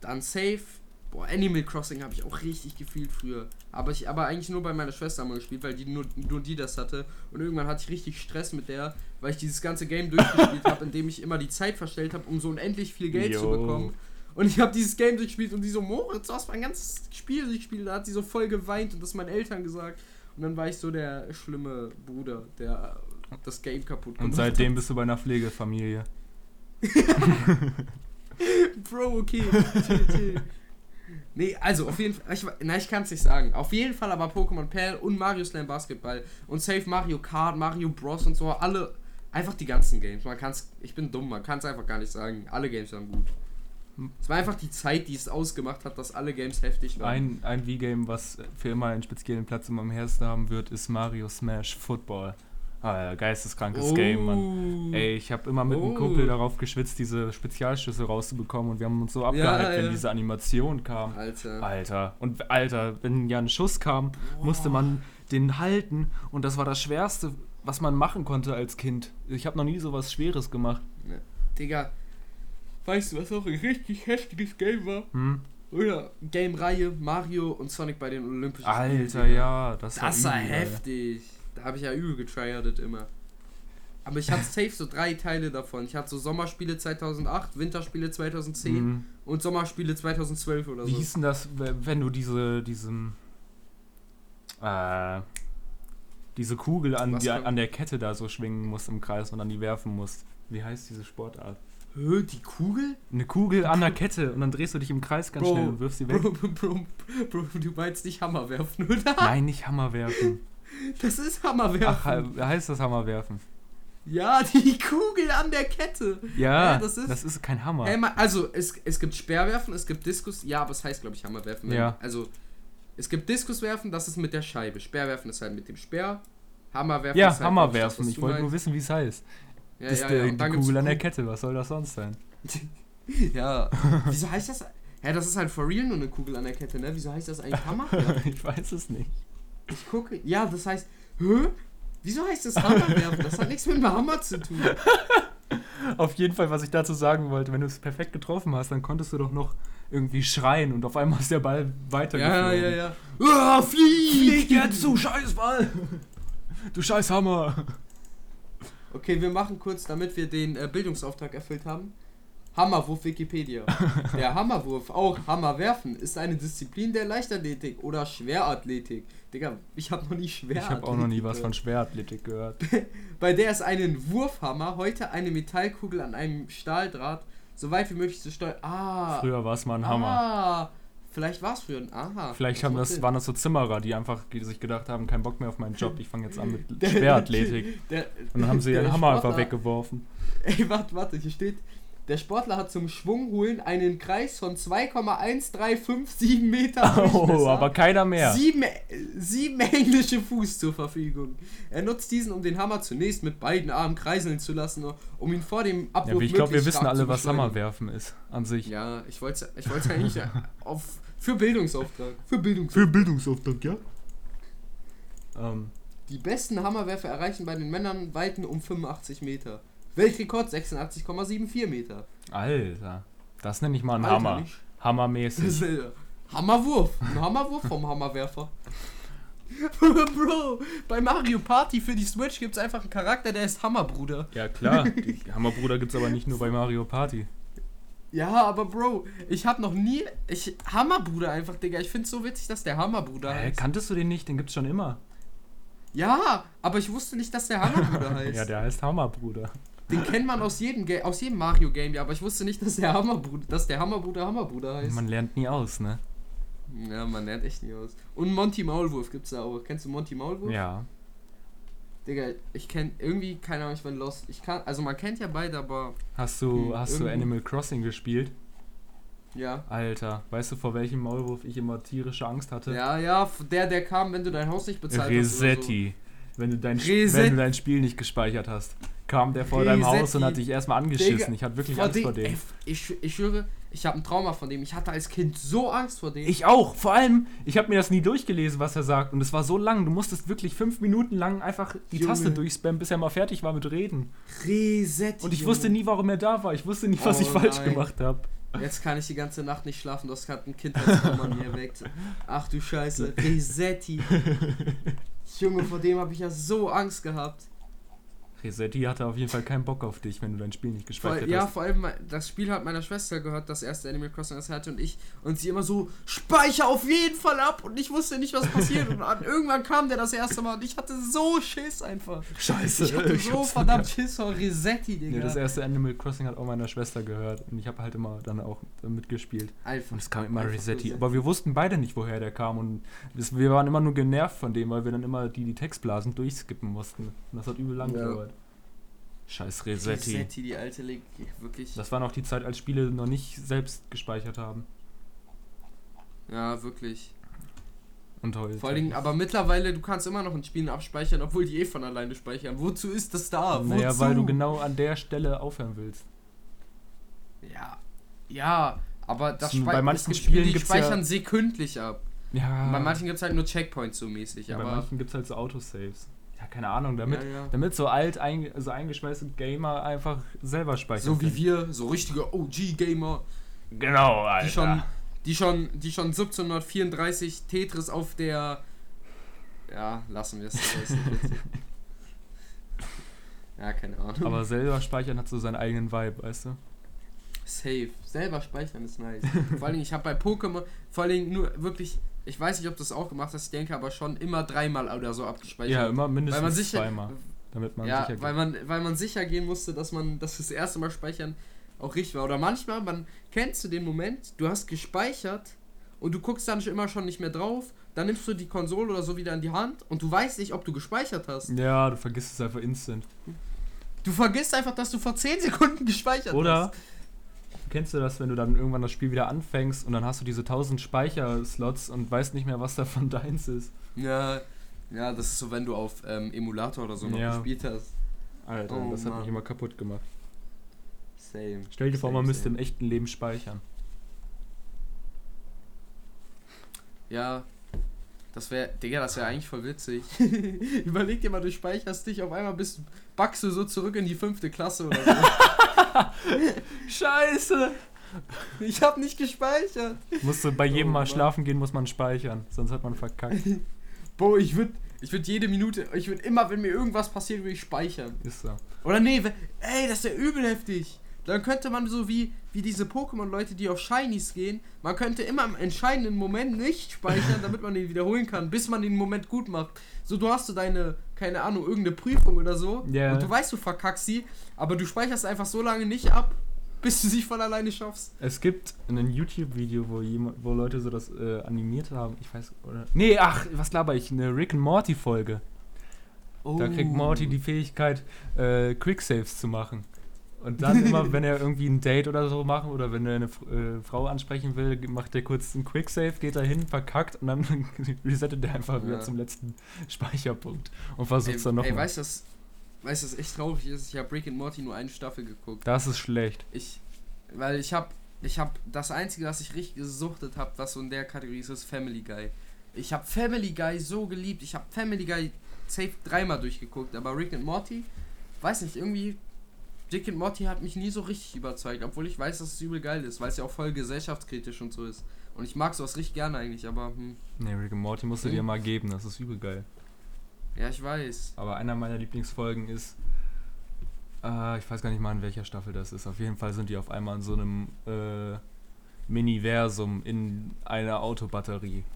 Dann Safe, boah, Animal Crossing habe ich auch richtig gefühlt früher. Aber ich aber eigentlich nur bei meiner Schwester mal gespielt, weil die nur, nur die das hatte. Und irgendwann hatte ich richtig Stress mit der, weil ich dieses ganze Game durchgespielt habe, indem ich immer die Zeit verstellt habe, um so unendlich viel Geld zu Jo. bekommen. Und ich habe dieses Game durchgespielt und die so, Moritz, du hast mein ganzes Spiel durchgespielt. Da hat sie so voll geweint und das meinen Eltern gesagt. Und dann war ich so der schlimme Bruder, der das Game kaputt und seitdem bist du bei einer Pflegefamilie. Bro, okay. Chill, chill. Nee, also auf jeden Fall, ich, nein, ich kann es nicht sagen. Auf jeden Fall aber Pokémon Perl und Mario Slam Basketball und Safe Mario Kart, Mario Bros und so, alle, einfach die ganzen Games. Man kann's, ich bin dumm, man kann es einfach gar nicht sagen. Alle Games waren gut. Es war einfach die Zeit, die es ausgemacht hat, dass alle Games heftig waren. Ein, ein V-Game, was für immer einen speziellen Platz in meinem Herzen haben wird, ist Mario Smash Football. Ah, geisteskrankes Game, Mann. Ey, ich habe immer mit einem Oh. Kumpel darauf geschwitzt, diese Spezialschüsse rauszubekommen und wir haben uns so abgehypt, wenn ja. diese Animation kam. Alter. Alter. Und Alter, wenn ja ein Schuss kam, musste man den halten und das war das Schwerste, was man machen konnte als Kind. Ich habe noch nie sowas Schweres gemacht. Digga, weißt du, was auch ein richtig heftiges Game war? Hm? Oder Game-Reihe Mario und Sonic bei den Olympischen Spielen, Alter, ja, das, Das war übel, heftig. Da habe ich ja übel getryhardet immer. Aber ich hatte safe so drei Teile davon. Ich hatte so Sommerspiele 2008, Winterspiele 2010 Mhm. und Sommerspiele 2012 oder Wie so. hieß denn das, we- wenn du diese, diesem, äh, diese Kugel an, die, an der Kette da so schwingen musst im Kreis und dann die werfen musst? Wie heißt diese Sportart? Hö, die Kugel? Eine Kugel an der Kette und dann drehst du dich im Kreis ganz Bro, schnell und wirfst sie weg. Bro, Bro, Bro, du meinst nicht Hammer werfen, oder? Nein, nicht Hammer werfen. Das ist Hammer werfen. Ach, he- heißt das Hammer werfen? ja, die Kugel an der Kette. Ja, Ja, das ist- das ist kein Hammer. Hey, also, es, es gibt Speerwerfen, es gibt Diskus. Ja, aber es heißt, glaube ich, Hammerwerfen. Ja. Also, es gibt Diskuswerfen, das ist mit der Scheibe. Speerwerfen ist halt mit dem Speer. Hammerwerfen ja, ist halt, Hammer glaub ich, Ich wollte nur wissen, wie es heißt. Ja, das ist ja, der, ja. Die Kugel an der Kette. Was soll das sonst sein? Ja. Wieso heißt das? Ja, das ist halt for real nur eine Kugel an der Kette, ne? Wieso heißt das eigentlich Hammerwerfen? ich weiß es nicht. Ich gucke. Ja, das heißt. Hä? Wieso heißt das Hammerwerfen? Das hat nichts mit dem Hammer zu tun. Auf jeden Fall, was ich dazu sagen wollte, wenn du es perfekt getroffen hast, dann konntest du doch noch irgendwie schreien und auf einmal ist der Ball Ja, weitergeflogen. ja, ja. Ah, flieg! Flieg jetzt, du Scheißball! Du Scheißhammer! Okay, wir machen kurz, damit wir den äh, Bildungsauftrag erfüllt haben. Hammerwurf Wikipedia. Der Hammerwurf, auch Hammerwerfen, ist eine Disziplin der Leichtathletik oder Schwerathletik. Digga, ich habe noch nie Ich Schwerathletik. habe auch noch nie was von. Schwerathletik gehört. Bei der es einen Wurfhammer, heute eine Metallkugel an einem Stahldraht, so weit wie möglich zu steuern. Ah. Früher war es mal ein Hammer. Ah. Vielleicht war es früher ein Aha. Vielleicht haben das, Sinn. waren das so Zimmerer, die einfach die sich gedacht haben, kein Bock mehr auf meinen Job, ich fange jetzt an mit Der- Schwerathletik. Der, Und dann haben sie ihren Hammer einfach Sportler- weggeworfen. Ey, warte, warte, hier steht, der Sportler hat zum Schwungholen einen Kreis von 2,1357 Meter Oh, aber keiner mehr. Sieben, äh, sieben englische Fuß zur Verfügung. Er nutzt diesen, um den Hammer zunächst mit beiden Armen kreiseln zu lassen, um ihn vor dem Abwurf Ja, ich glaube, wir wissen alle, was. Hammerwerfen ist an sich. Ja, ich wollte ich wollte eigentlich auf, für Bildungsauftrag. Für Bildungsauftrag. Bildungsauftrag, ja? Ähm, Die besten Hammerwerfer erreichen bei den Männern Weiten um 85 Meter. Weltrekord 86,74 Meter. Alter, das nenne ich mal ein Alter, Hammer. nicht- Das Hammermäßig. ist, äh, Hammerwurf. Ein Hammerwurf vom Hammerwerfer. Bro, bei Mario Party für die Switch gibt es einfach einen Charakter, der ist Hammerbruder. Ja klar, Hammerbruder gibt's aber nicht nur bei Mario Party. Ja, aber Bro, ich hab noch nie. Ich, Hammerbruder einfach, Digga. Ich find's so witzig, dass der Hammerbruder Hä, heißt. kanntest du den nicht? Den gibt's schon immer. Ja, aber ich wusste nicht, dass der Hammerbruder heißt. Ja, der heißt Hammerbruder. Den kennt man aus jedem, Ga aus jedem Mario-Game, ja, aber ich wusste nicht, dass der Hammerbruder, dass der Hammerbruder Hammerbruder heißt. Man lernt nie aus, ne? Ja, man lernt echt nie aus. Und Monty Maulwurf gibt's da auch. Kennst du Monty Maulwurf? Ja. Digga, ich kenn irgendwie, keine Ahnung, ich bin lost. Ich kann, also man kennt ja beide, aber Hast du, Hm, hast du Animal Crossing gespielt? ja. Alter, weißt du, vor welchem Maulwurf ich immer tierische Angst hatte? Ja, ja, der, der kam, wenn du dein Haus nicht bezahlt hast. oder Resetti. Wenn du, dein, Reset- wenn du dein Spiel nicht gespeichert hast, kam der vor deinem Haus Resetti. und hat dich erstmal angeschissen. Digga, ich hatte So. wirklich Angst vor dem. ich, ich schwöre, ich habe ein Trauma von dem. Ich hatte als Kind so Angst vor dem. Ich auch. Vor allem, ich habe mir das nie durchgelesen, was er sagt. Und es war so lang. Du musstest wirklich fünf Minuten lang einfach die Junge. Taste durchspammen, bis er mal fertig war mit Reden. Resetti. Und ich Junge. wusste nie, warum er da war. Ich wusste nie, was Oh ich falsch nein. gemacht habe. Jetzt kann ich die ganze Nacht nicht schlafen. Du hast gerade ein Kindheitstrauma an mir erweckt. Ach du Scheiße. Resetti. Junge, vor dem habe ich ja so Angst gehabt. Resetti hatte auf jeden Fall keinen Bock auf dich, wenn du dein Spiel nicht Vor, gespeichert ja, hast. vor allem, das Spiel hat meiner Schwester gehört, das erste Animal Crossing, das er hatte und ich. Und sie immer so, speicher auf jeden Fall ab. Und ich wusste nicht, was passiert. Und an, irgendwann kam der das erste Mal und ich hatte so Schiss einfach. Scheiße. Ich hatte ich so verdammt. Schiss vor Resetti, Digga. Nee, das erste Animal Crossing hat auch meiner Schwester gehört. Und ich habe halt immer dann auch mitgespielt. Einfach. Und es kam immer. Resetti. Aber wir wussten beide nicht, woher der kam. Und das, wir waren immer nur genervt von dem, weil wir dann immer die, die Textblasen durchskippen mussten. Und das hat übel lang Ja. gedauert. Scheiß Resetti. Resetti, die alte Leg wirklich. Das war noch die Zeit, als Spiele noch nicht selbst gespeichert haben. Ja, wirklich. Und heute. Vor allen Dingen, aber mittlerweile, du kannst immer noch in Spielen abspeichern, obwohl die eh von alleine speichern. Wozu ist das da? Wozu? Naja, weil du genau an der Stelle aufhören willst. Ja. Ja, aber das Bei speichern. manchen es gibt Spielen Spiele, die gibt's ja- speichern sekündlich ab. Ja. Und bei manchen gibt es halt nur Checkpoints so mäßig, ja, bei aber. manchen gibt es halt so Autosaves. Ja, keine Ahnung, damit, ja, ja. damit so alt, ein, so eingeschweißte Gamer einfach selber speichern So wie können. wir, so richtige OG-Gamer, Genau, Alter. die schon, die schon, die schon 1734 Tetris auf der. Ja, lassen wir es. ja, keine Ahnung. Aber selber speichern hat so seinen eigenen Vibe, weißt du? Safe. Selber speichern ist nice. vor allen Dingen, ich habe bei Pokémon, vor allen Dingen nur wirklich, ich weiß nicht, ob du das auch gemacht hast, ich denke aber schon immer dreimal oder so abgespeichert. Ja, immer mindestens weil man sicher, zweimal, damit man ja, sicher weil man, weil man sicher gehen musste, dass man dass das erste Mal speichern auch richtig war. Oder manchmal, man kennst du den Moment, du hast gespeichert und du guckst dann schon immer schon nicht mehr drauf, dann nimmst du die Konsole oder so wieder in die Hand und du weißt nicht, ob du gespeichert hast. Ja, du vergisst es einfach instant. Du vergisst einfach, dass du vor 10 Sekunden gespeichert Oder hast. Kennst du das, wenn du dann irgendwann das Spiel wieder anfängst und dann hast du diese 1000 Speicherslots und weißt nicht mehr, was davon deins ist? Ja, ja, das ist so, wenn du auf ähm, Emulator oder so noch Ja. gespielt hast. Alter, Oh, das hat Mann. mich immer kaputt gemacht. Same. Stell dir vor, Same, man müsste same. im echten Leben speichern. Ja, das wäre, Digga, das wäre eigentlich voll witzig. Überleg dir mal, du speicherst dich, auf einmal bist, backst du so zurück in die fünfte Klasse oder so. Scheiße! ich hab nicht gespeichert. Musst du bei jedem Oh, Mal Mann. schlafen gehen, muss man speichern, sonst hat man verkackt. Boah, ich würde ich würd jede Minute, ich würde immer, wenn mir irgendwas passiert, würde ich speichern. Ist so. Oder nee, ey, das ist ja übel heftig. Dann könnte man so wie, wie diese Pokémon-Leute, die auf Shinies gehen, man könnte immer im entscheidenden Moment nicht speichern, damit man den wiederholen kann, bis man den Moment gut macht. So, du hast so deine, keine Ahnung, irgendeine Prüfung oder so. Ja. Und du weißt, du verkackst sie, aber du speicherst einfach so lange nicht ab, bis du sie von alleine schaffst. Es gibt ein YouTube-Video, wo jemand, wo Leute so das äh, animiert haben. Ich weiß, oder? Nee, ach, was laber ich? Eine Rick and Morty-Folge. Da kriegt Oh. Morty die Fähigkeit, äh, Quicksaves zu machen. Und dann immer, wenn er irgendwie ein Date oder so machen oder wenn er eine äh, Frau ansprechen will, macht er kurz einen Quicksave, geht da hin, verkackt und dann resettet er einfach wieder Ja. zum letzten Speicherpunkt und versucht es Ey, dann ey nochmal. weißt du, was, weißt, was echt traurig ist? Ich habe Rick and Morty nur eine Staffel geguckt. Das ist schlecht. Ich, weil ich habe, ich habe das einzige, was ich richtig gesuchtet habe, was so in der Kategorie ist, ist Family Guy. Ich habe Family Guy so geliebt. Ich habe Family Guy safe dreimal durchgeguckt, aber Rick and Morty, weiß nicht, irgendwie Rick and Morty hat mich nie so richtig überzeugt, obwohl ich weiß, dass es übel geil ist, weil es ja auch voll gesellschaftskritisch und so ist. Und ich mag sowas richtig gerne eigentlich, aber hm, Nee, Rick and Morty musst du Hm. dir mal geben, das ist übel geil. ja, ich weiß. Aber einer meiner Lieblingsfolgen ist, äh, ich weiß gar nicht mal in welcher Staffel das ist. Auf jeden Fall sind die auf einmal in so einem äh, Miniversum in einer Autobatterie.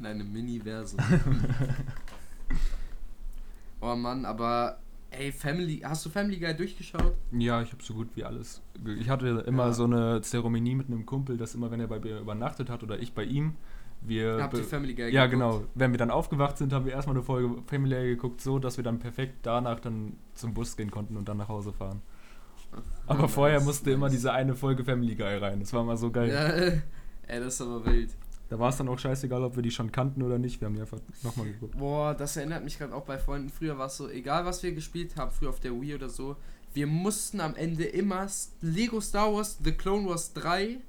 In einem Mini-Versum. oh Mann, aber Ey, Family, hast du Family Guy durchgeschaut? Ja, ich habe so gut wie alles. Ich hatte immer Ja. so eine Zeremonie mit einem Kumpel, dass immer, wenn er bei mir übernachtet hat oder ich bei ihm, wir. Habt ihr Family Guy ja, geguckt? genau. Wenn wir dann aufgewacht sind, haben wir erstmal eine Folge Family Guy geguckt, so dass wir dann perfekt danach dann zum Bus gehen konnten und dann nach Hause fahren. Aber Ah, vorher nice, musste immer nice. diese eine Folge Family Guy rein. Das war mal so geil. Ja, ey, das ist aber wild. Da war es dann auch scheißegal, ob wir die schon kannten oder nicht. Wir haben die einfach nochmal geguckt. Boah, das erinnert mich gerade auch bei Freunden. Früher war es so, egal was wir gespielt haben, früher auf der Wii oder so, wir mussten am Ende immer Lego Star Wars The Clone Wars 3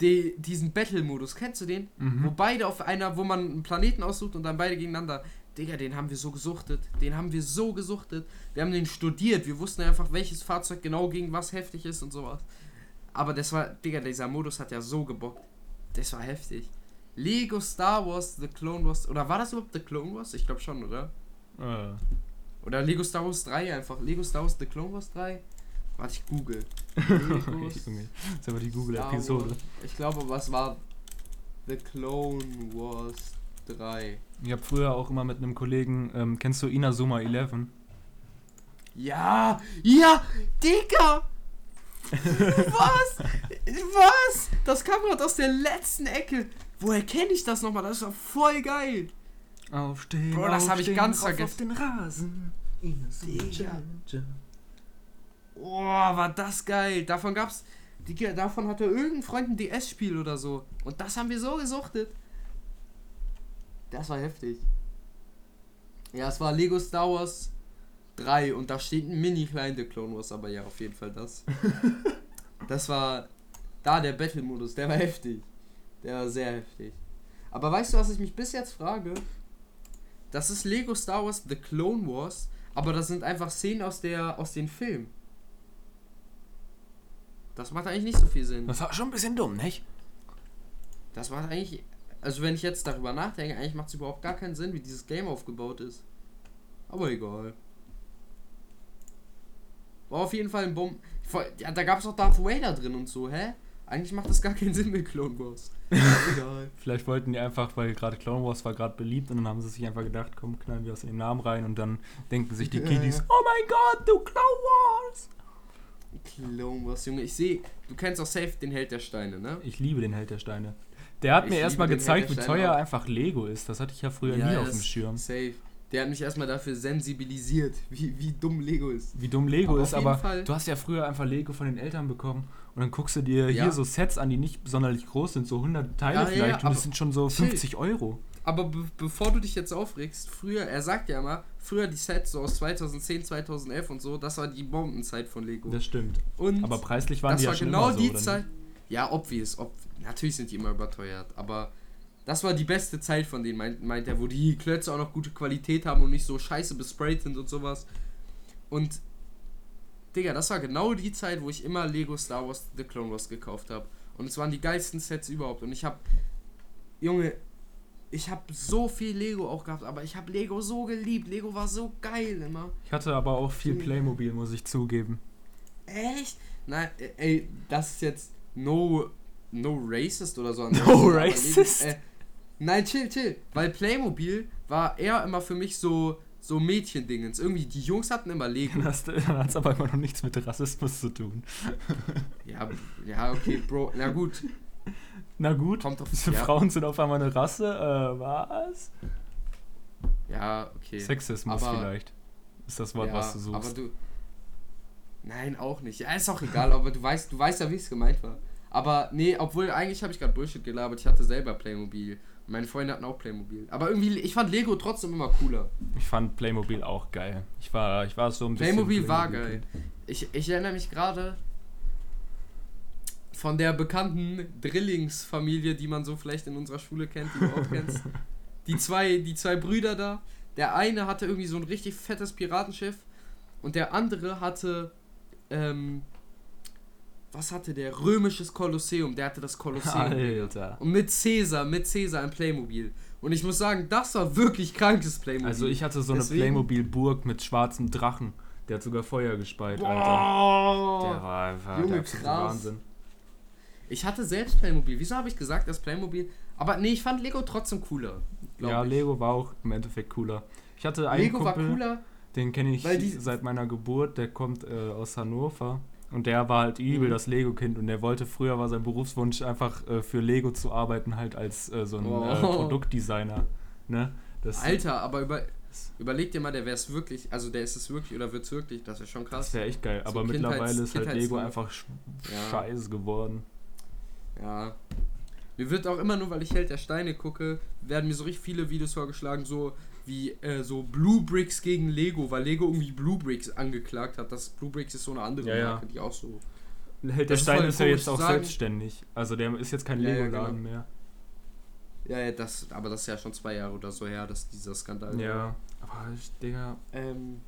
die, diesen Battle-Modus, kennst du den? Mhm. Wo beide auf einer, wo man einen Planeten aussucht und dann beide gegeneinander. Digga, den haben wir so gesuchtet. Den haben wir so gesuchtet. Wir haben den studiert. Wir wussten einfach, welches Fahrzeug genau gegen was heftig ist und sowas. Aber das war, Digga, dieser Modus hat ja so gebockt. Das war heftig. Lego Star Wars The Clone Wars. Oder war das überhaupt The Clone Wars? Ich glaube schon, oder? Äh, Oder Lego Star Wars 3 einfach. Lego Star Wars The Clone Wars 3. Warte, ich google. Junge, Lego das ist aber die Google-Episode. Ich glaube, was war The Clone Wars 3? Ich habe früher auch immer mit einem Kollegen, ähm, kennst du Inazuma 11? Ja, ja, Digga! Was? Was? Das kam gerade aus der letzten Ecke. Woher kenne ich das nochmal? Das war voll geil. Aufstehen, Bro, das hab ich ganz vergessen. auf den Rasen. Digga. Oh, war das geil. Davon gab's. Digga, davon hatte irgendein Freund ein DS-Spiel oder so. Und das haben wir so gesuchtet. Das war heftig. Ja, es war Lego Star Wars 3 und da steht ein mini klein The Clone Wars, aber ja, auf jeden Fall das. das war da der Battle-Modus, der war heftig. Der war sehr heftig. Aber weißt du, was ich mich bis jetzt frage? Das ist Lego Star Wars The Clone Wars, aber das sind einfach Szenen aus der aus den Filmen. Das macht eigentlich nicht so viel Sinn. Das war schon ein bisschen dumm, nicht? Das macht eigentlich, also wenn ich jetzt darüber nachdenke, eigentlich macht es überhaupt gar keinen Sinn, wie dieses Game aufgebaut ist. Aber egal. War auf jeden Fall ein Bomb. Voll- Ja, da gab es auch Darth Vader drin und so, hä? Eigentlich macht das gar keinen Sinn mit Clone Wars. egal. Vielleicht wollten die einfach, weil gerade Clone Wars war gerade beliebt und dann haben sie sich einfach gedacht, komm, knallen wir aus dem Namen rein und dann denken sich die Kiddies, ja. oh mein Gott, du Clone Wars! Clone Wars, Junge. Ich sehe, du kennst auch safe den Held der Steine, ne? Ich liebe den Held der Steine. Der hat Ich mir erstmal gezeigt, wie teuer auch. einfach Lego ist. Das hatte ich ja früher Ja, nie auf dem Schirm. Safe. Der hat mich erstmal dafür sensibilisiert, wie, wie dumm Lego ist. Wie dumm Lego Aber ist, aber Fall- du hast ja früher einfach Lego von den Eltern bekommen und dann guckst du dir Ja. hier so Sets an, die nicht sonderlich groß sind, so 100 Teile Ja, ja, vielleicht und aber das sind schon so chill. 50 Euro. Aber be bevor du dich jetzt aufregst, früher, er sagt ja immer, früher die Sets so aus 2010, 2011 und so, das war die Bombenzeit von Lego. Das stimmt. und Aber preislich waren das die ja war schon genau immer so, die Zeit. Ja, obvious. Ob, natürlich sind die immer überteuert, aber das war die beste Zeit von denen, meint, meint er, wo die Klötze auch noch gute Qualität haben und nicht so scheiße besprayt sind und sowas. Und, Digga, das war genau die Zeit, wo ich immer Lego Star Wars The Clone Wars gekauft habe. Und es waren die geilsten Sets überhaupt. Und ich habe, Junge, ich habe so viel Lego auch gehabt, aber ich habe Lego so geliebt. Lego war so geil immer. Ich hatte aber auch viel. Playmobil, muss ich zugeben. Echt? Nein, ey, das ist jetzt no, no racist oder so. No racist? Lego- äh, nein, chill, chill. Weil Playmobil war eher immer für mich so, so Mädchendingens. Irgendwie, die Jungs hatten immer Lego. Dann hat es aber immer noch nichts mit Rassismus zu tun. ja, ja, okay, Bro. Na gut, Na gut, kommt auf. diese Ja, Frauen sind auf einmal eine Rasse. Äh, was? ja okay. Sexismus Aber- vielleicht. Ist das Wort, ja, was du suchst. Aber du. Nein, auch nicht. Ja, ist auch egal, aber du weißt, du weißt ja, wie es gemeint war. Aber nee, obwohl eigentlich habe ich gerade Bullshit gelabert. Ich hatte selber Playmobil. Meine Freunde hatten auch Playmobil. Aber irgendwie, ich fand Lego trotzdem immer cooler. Ich fand Playmobil auch geil. Ich war, ich war so ein bisschen. Playmobil war geil. Ich, ich erinnere mich gerade von der bekannten Drillingsfamilie, die man so vielleicht in unserer Schule kennt, die du auch kennst. Die zwei, die zwei Brüder da. Der eine hatte irgendwie so ein richtig fettes Piratenschiff und der andere hatte, ähm, was hatte der? Römisches Kolosseum. Der hatte das Kolosseum. Alter. Und mit Caesar, mit Caesar ein Playmobil. Und ich muss sagen, das war wirklich krankes Playmobil. Also ich hatte so eine Playmobil-Burg mit schwarzem Drachen. Der hat sogar Feuer gespeit, Alter. Der Boah. war einfach Junge, der krass. Wahnsinn. Ich hatte selbst Playmobil. Wieso habe ich gesagt, dass Playmobil. Aber nee, ich fand Lego trotzdem cooler. Ja, ich. Lego war auch im Endeffekt cooler. Ich hatte einen Lego war Kumpel, cooler. Den kenne ich seit meiner Geburt, der kommt äh, aus Hannover. Und der war halt übel Mhm. das Lego-Kind und der wollte früher war sein Berufswunsch einfach äh, für Lego zu arbeiten, halt als äh, so ein äh, Oh. Produktdesigner. Ne? Das, Alter, aber über, überleg dir mal, der wäre es wirklich, also der ist es wirklich oder wird es wirklich, das wäre schon krass. Das wäre echt geil. So Aber Kindheits- mittlerweile ist halt Lego einfach sch Ja. scheiße geworden. Ja. Mir wird auch immer nur, weil ich Held der Steine gucke, werden mir so richtig viele Videos vorgeschlagen, so wie äh, so Blue Bricks gegen Lego, weil Lego irgendwie Blue Bricks angeklagt hat. Das Blue Bricks ist so eine andere Ja, ja. Marke, die auch so. Held der Stein ist ja jetzt auch sagen. selbstständig. Also der ist jetzt kein Ja, ja, Lego-Laden genau. mehr. Ja, ja, das, aber das ist ja schon zwei Jahre oder so her, dass dieser Skandal war. Ja. Aber ich, Digga, Ähm,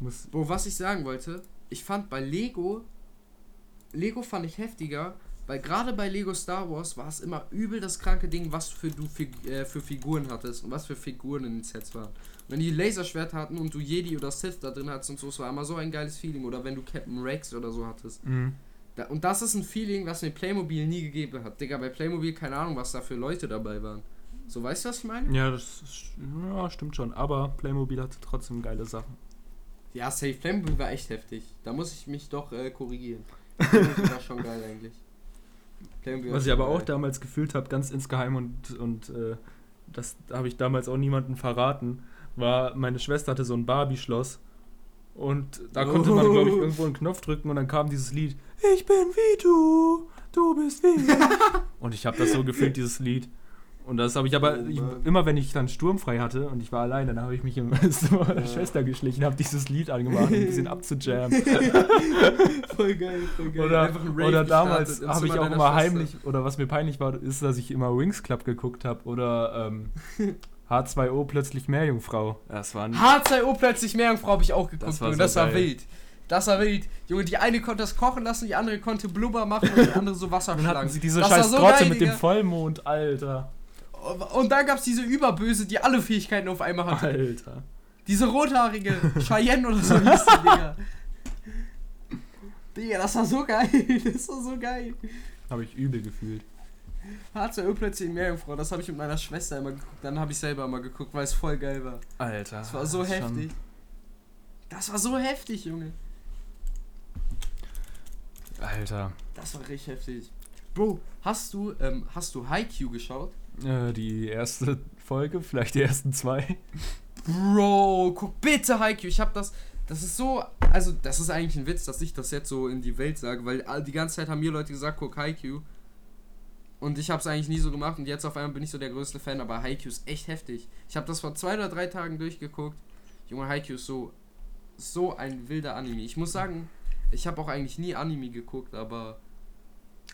muss. Bro, was ich sagen wollte, ich fand bei Lego, Lego fand ich heftiger, weil gerade bei Lego Star Wars war es immer übel das kranke Ding, was für du Fig äh, für Figuren hattest und was für Figuren in den Sets waren. Wenn die Laserschwert hatten und du Jedi oder Sith da drin hattest und so, es war immer so ein geiles Feeling. Oder wenn du Captain Rex oder so hattest. Mhm. Da, und das ist ein Feeling, was mir Playmobil nie gegeben hat. Digga, bei Playmobil keine Ahnung, was da für Leute dabei waren. So, weißt du, was ich meine? Ja, das ist, ja, stimmt schon. Aber Playmobil hatte trotzdem geile Sachen. Ja, Safe Playmobil war echt heftig. Da muss ich mich doch äh, korrigieren. Playmobil war schon geil eigentlich. Was ich aber auch damals gefühlt habe, ganz insgeheim und, und äh, das habe ich damals auch niemandem verraten, war, meine Schwester hatte so ein Barbie-Schloss und da konnte man, glaube ich, irgendwo einen Knopf drücken und dann kam dieses Lied, ich bin wie du, du bist wie ich. und ich habe das so gefühlt, dieses Lied. Und das habe ich aber, Oh ich, immer wenn ich dann sturmfrei hatte und ich war allein, dann habe ich mich im Zimmer meiner Ja. Schwester geschlichen, habe dieses Lied angemacht, um ein bisschen abzujammen. voll geil, voll geil. Oder, Einfach ein Rave oder damals habe ich auch immer Schwester. heimlich, oder was mir peinlich war, ist, dass ich immer Wings Club geguckt habe oder ähm, H2O plötzlich Meerjungfrau. Das war ein H2O plötzlich Meerjungfrau habe ich auch geguckt, Das war Junge, so das war wild. Das war wild. Junge, die eine konnte das kochen lassen, die andere konnte Blubber machen und die andere so Wasser Dann hatten sie diese Das scheiß so Grotte geil, mit dem. Vollmond, Alter. Und dann gab es diese Überböse, die alle Fähigkeiten auf einmal hatte. Alter. Diese rothaarige Cheyenne oder so hieß die, Digga. Digga, das war so geil. Das war so geil. Habe ich übel gefühlt. H2O plötzlich in Meerjungfrau, das habe ich mit meiner Schwester immer geguckt. Dann habe ich selber mal geguckt, weil es voll geil war. Alter. Das war so schon- heftig. Das war so heftig, Junge. Alter. Das war richtig heftig. Bro, hast du, ähm, hast du Haikyuu geschaut? Äh, die erste Folge, vielleicht die ersten zwei. Bro, guck bitte Haikyuu. Ich hab das. Das ist so. Also, das ist eigentlich ein Witz, dass ich das jetzt so in die Welt sage, weil die ganze Zeit haben mir Leute gesagt, guck Haikyuu. Und ich hab's eigentlich nie so gemacht und jetzt auf einmal bin ich so der größte Fan, aber Haikyuu ist echt heftig. Ich habe das vor zwei oder drei Tagen durchgeguckt. Junge, Haikyuu ist so. So ein wilder Anime. Ich muss sagen, ich habe auch eigentlich nie Anime geguckt, aber.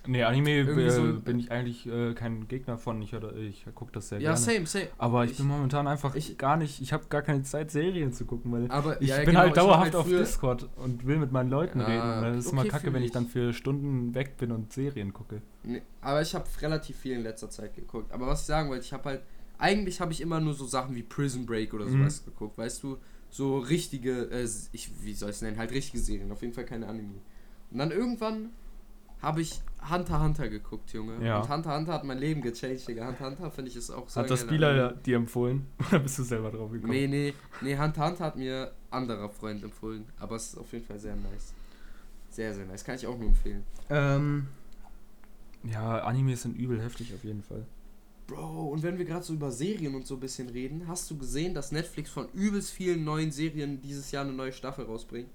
Nee, Anime äh, so- bin ich eigentlich äh, kein Gegner von. Ich, ich gucke das sehr Ja, gerne. same, same. Aber ich, Ich- bin momentan einfach ich- gar nicht, ich habe gar keine Zeit, Serien zu gucken, weil Aber ich ja, bin genau, halt dauerhaft auf früher- Discord und will mit meinen Leuten Ja, reden. Und dann ist es immer okay, kacke, wenn ich dann für Stunden weg bin und Serien gucke. Nee, aber ich habe relativ viel in letzter Zeit geguckt. Aber was ich sagen wollte, ich habe halt. Eigentlich habe ich immer nur so Sachen wie Prison Break oder Mhm. sowas geguckt, weißt du? So richtige, äh, ich, wie soll ich es nennen? Halt richtige Serien, auf jeden Fall keine Anime. Und dann irgendwann habe ich Hunter x Hunter geguckt, Junge. Ja. Und Hunter x Hunter hat mein Leben gechanged, Digga. Hunter x Hunter finde ich ist auch so Hat das Spieler dir empfohlen? Oder bist du selber drauf gekommen? Nee, nee, nee, Hunter x Hunter hat mir anderer Freund empfohlen. Aber es ist auf jeden Fall sehr nice. Sehr, sehr nice. Kann ich auch nur empfehlen. Ähm, ja, Animes sind übel heftig auf jeden Fall. Bro, und wenn wir gerade so über Serien und so ein bisschen reden, hast du gesehen, dass Netflix von übelst vielen neuen Serien dieses Jahr eine neue Staffel rausbringt?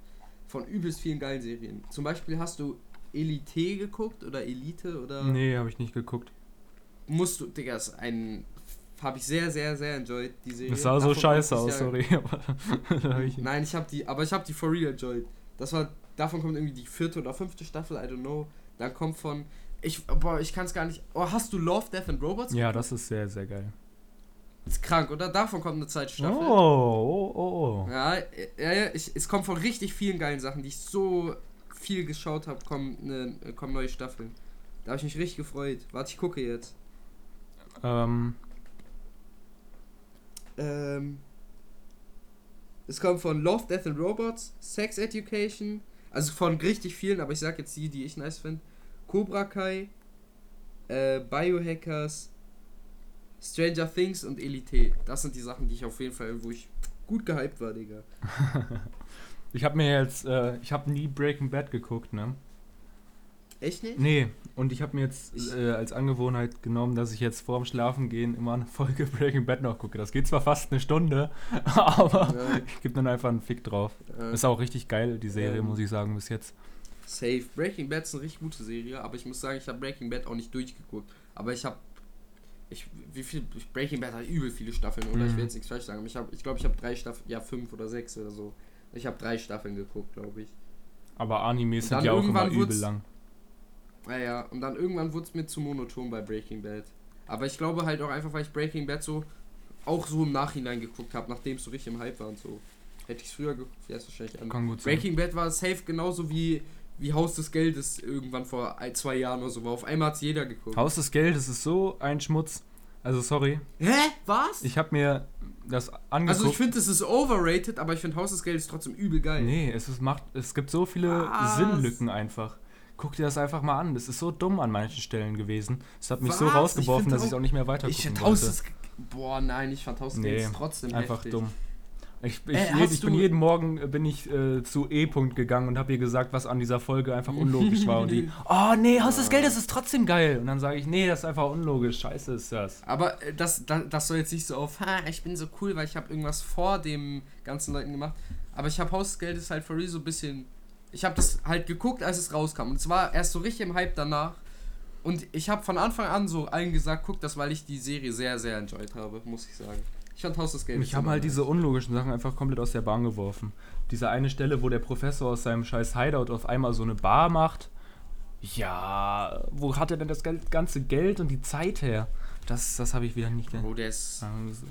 Von übelst vielen geilen Serien. Zum Beispiel hast du Elite geguckt oder Elite oder Nee, habe ich nicht geguckt. musst du, Digga, ist ein habe ich sehr, sehr, sehr enjoyed, die Serie. Das sah so Davon scheiße aus, Jahr- sorry. ich Nein, ich habe die, aber ich habe die for real enjoyed. Das war, davon kommt irgendwie die vierte oder fünfte Staffel, I don't know. Dann kommt von, ich, boah, ich kann es gar nicht. Oh, hast du Love, Death and Robots? ja, das ist sehr, sehr geil. Ist krank, oder? Davon kommt eine zweite Oh, Staffel. oh, oh, oh. Ja, ja, ja ich, es kommt von richtig vielen geilen Sachen, die ich so viel geschaut habe, kommen, ne, kommen neue Staffeln. Da habe ich mich richtig gefreut. Warte, ich gucke jetzt. Ähm, Ähm, es kommt von Love, Death and Robots, Sex Education, also von richtig vielen, aber ich sag jetzt die, die ich nice finde. Cobra Kai, äh, Biohackers, Stranger Things und Elite. Das sind die Sachen, die ich auf jeden Fall, wo ich gut gehypt war, Digga. Ich habe mir jetzt, äh, ich habe nie Breaking Bad geguckt, ne? Echt nicht? Nee, und ich habe mir jetzt äh, als Angewohnheit genommen, dass ich jetzt vorm Schlafengehen immer eine Folge Breaking Bad noch gucke. Das geht zwar fast eine Stunde, aber Ja. ich gebe dann einfach einen Fick drauf. Äh, Ist auch richtig geil, die Serie, Ähm. muss ich sagen, bis jetzt. Safe. Breaking Bad ist eine richtig gute Serie, aber ich muss sagen, ich habe Breaking Bad auch nicht durchgeguckt. Aber ich habe. Ich, wie viel. Breaking Bad hat übel viele Staffeln, oder? Ich Mhm. will jetzt nichts falsch sagen, aber ich glaube, ich, glaub, ich habe drei Staffeln. Ja, fünf oder sechs oder so. Ich habe drei Staffeln geguckt, glaube ich. Aber Animes sind ja auch immer irgendwann übel lang. Naja, und dann irgendwann wurde es mir zu monoton bei Breaking Bad. Aber ich glaube halt auch einfach, weil ich Breaking Bad so auch so im Nachhinein geguckt habe, nachdem es so richtig im Hype war und so. Hätte ich es früher geguckt, wäre es wahrscheinlich anders. Kann gut sein. Breaking Bad war safe genauso wie, wie Haus des Geldes irgendwann vor ein, zwei Jahren oder so war. Auf einmal hat es jeder geguckt. Haus des Geldes ist so ein Schmutz. Also sorry, Hä? Was? ich habe mir das angeguckt. also ich finde, es ist overrated, aber ich finde Haus des Geldes trotzdem übel geil. Nee, es, ist, macht, es gibt so viele Was? Sinnlücken einfach. Guck dir das einfach mal an. Das ist so dumm an manchen Stellen gewesen. Es hat mich so Was? rausgeworfen, Ich dass ich es auch- nicht mehr weiter wollte. Boah, nein, ich fand Haus des Nee, Geldes trotzdem Einfach heftig. dumm. Ich, ich, Äh, jed- hast ich bin jeden Morgen äh, bin ich äh, zu E-Punkt gegangen und habe ihr gesagt, was an dieser Folge einfach unlogisch war. Und die, oh nee, Haus des Ah. Geldes ist trotzdem geil. Und dann sage ich, nee, das ist einfach unlogisch. Scheiße ist das. Aber äh, das, das, das soll jetzt nicht so auf, ha, ich bin so cool, weil ich habe irgendwas vor dem ganzen Leuten gemacht. Aber ich habe Haus des Geldes halt for real so ein bisschen. Ich habe das halt geguckt, als es rauskam. Und es war erst so richtig im Hype danach. Und ich habe von Anfang an so allen gesagt, guck das, weil ich die Serie sehr, sehr enjoyed habe, muss ich sagen. Ich fand Haus des Geldes. Mich haben halt nice. diese unlogischen Sachen einfach komplett aus der Bahn geworfen. Diese eine Stelle, wo der Professor aus seinem scheiß Hideout auf einmal so eine Bar macht. Ja, wo hat er denn das ganze Geld und die Zeit her? Das, das habe ich wieder nicht. Bro, der ist.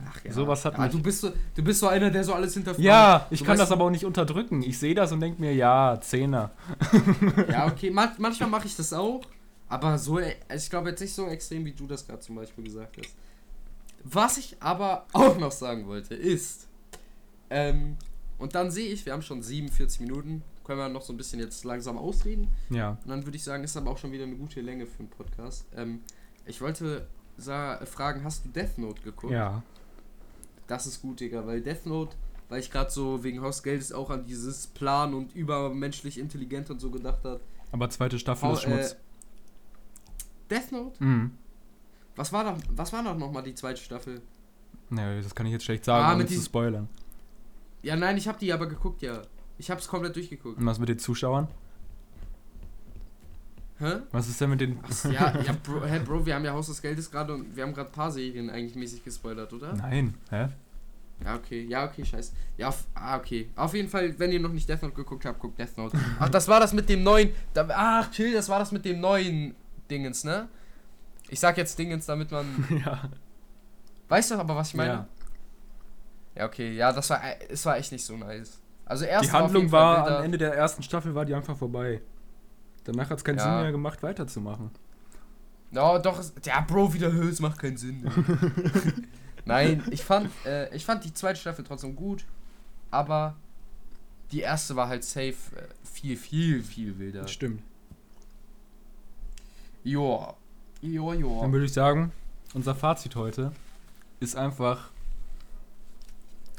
Ach ja. Sowas hat ja, mich. du bist so, du bist so einer, der so alles hinterfragt. Ja, ich Du kann das aber auch nicht unterdrücken. Ich sehe das und denke mir, ja, Zehner. Ja, okay, man, manchmal mache ich das auch, aber so, äh, ich glaube jetzt nicht so extrem, wie du das gerade zum Beispiel gesagt hast. Was ich aber auch noch sagen wollte, ist, ähm, und dann sehe ich, wir haben schon 47 Minuten, können wir noch so ein bisschen jetzt langsam ausreden. Ja. Und dann würde ich sagen, ist aber auch schon wieder eine gute Länge für einen Podcast. Ähm, ich wollte fragen, hast du Death Note geguckt? Ja. Das ist gut, Digga, weil Death Note, weil ich gerade so wegen Haus Geldes auch an dieses Plan und übermenschlich intelligent und so gedacht habe. Aber zweite Staffel ist Schmutz. Äh, Death Note? Mhm. Was war da, was war noch nochmal die zweite Staffel? Naja, das kann ich jetzt schlecht sagen, Ah, ohne zu spoilern. Ja, nein, ich habe die aber geguckt, ja. Ich habe es komplett durchgeguckt. Und was mit den Zuschauern? Hä? Was ist denn mit den. Ach, ja, ja Bro, hä, Bro, wir haben ja Haus des Geldes gerade und wir haben gerade ein paar Serien eigentlich mäßig gespoilert, oder? Nein, hä? Ja, okay, ja, okay, scheiße. Ja, auf, ah, okay. Auf jeden Fall, wenn ihr noch nicht Death Note geguckt habt, guckt Death Note. Ach, das war das mit dem neuen. Da, ach, chill, das war das mit dem neuen Dingens, ne? Ich sag jetzt Dingens, damit man. ja. Weißt du aber, was ich meine? Ja. Ja, okay, ja, das war, es war echt nicht so nice. Also erst Die war Handlung war wilder. am Ende der ersten Staffel war die einfach vorbei. Danach hat es keinen Ja. Sinn mehr gemacht, weiterzumachen. Ja, doch, ja, Bro, wieder, "Hö, es macht keinen Sinn. Nein, ich fand, äh, ich fand die zweite Staffel trotzdem gut, aber die erste war halt safe äh, viel, viel, viel wilder. Stimmt. Joa. Joa, joa. Dann würde ich sagen, unser Fazit heute ist einfach,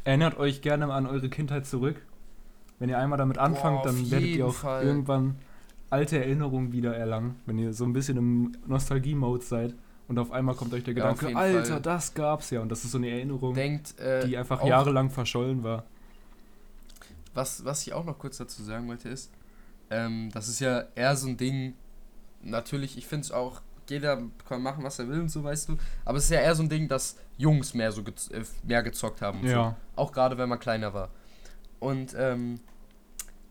erinnert euch gerne an eure Kindheit zurück. Wenn ihr einmal damit anfangt, auf dann werdet ihr auch Fall. irgendwann alte Erinnerungen wieder erlangen, wenn ihr so ein bisschen im Nostalgie-Mode seid. Und auf einmal kommt euch der Ja, Gedanke, jeden Alter, Fall. das gab's ja. Und das ist so eine Erinnerung, Denkt, äh, die einfach jahrelang verschollen war. Was, was ich auch noch kurz dazu sagen wollte ist, ähm, das ist ja eher so ein Ding, natürlich, ich finde es auch, jeder kann machen, was er will und so, weißt du, aber es ist ja eher so ein Ding, dass Jungs mehr so gez äh, mehr gezockt haben und so. Ja. Auch gerade wenn man kleiner war. Und ähm,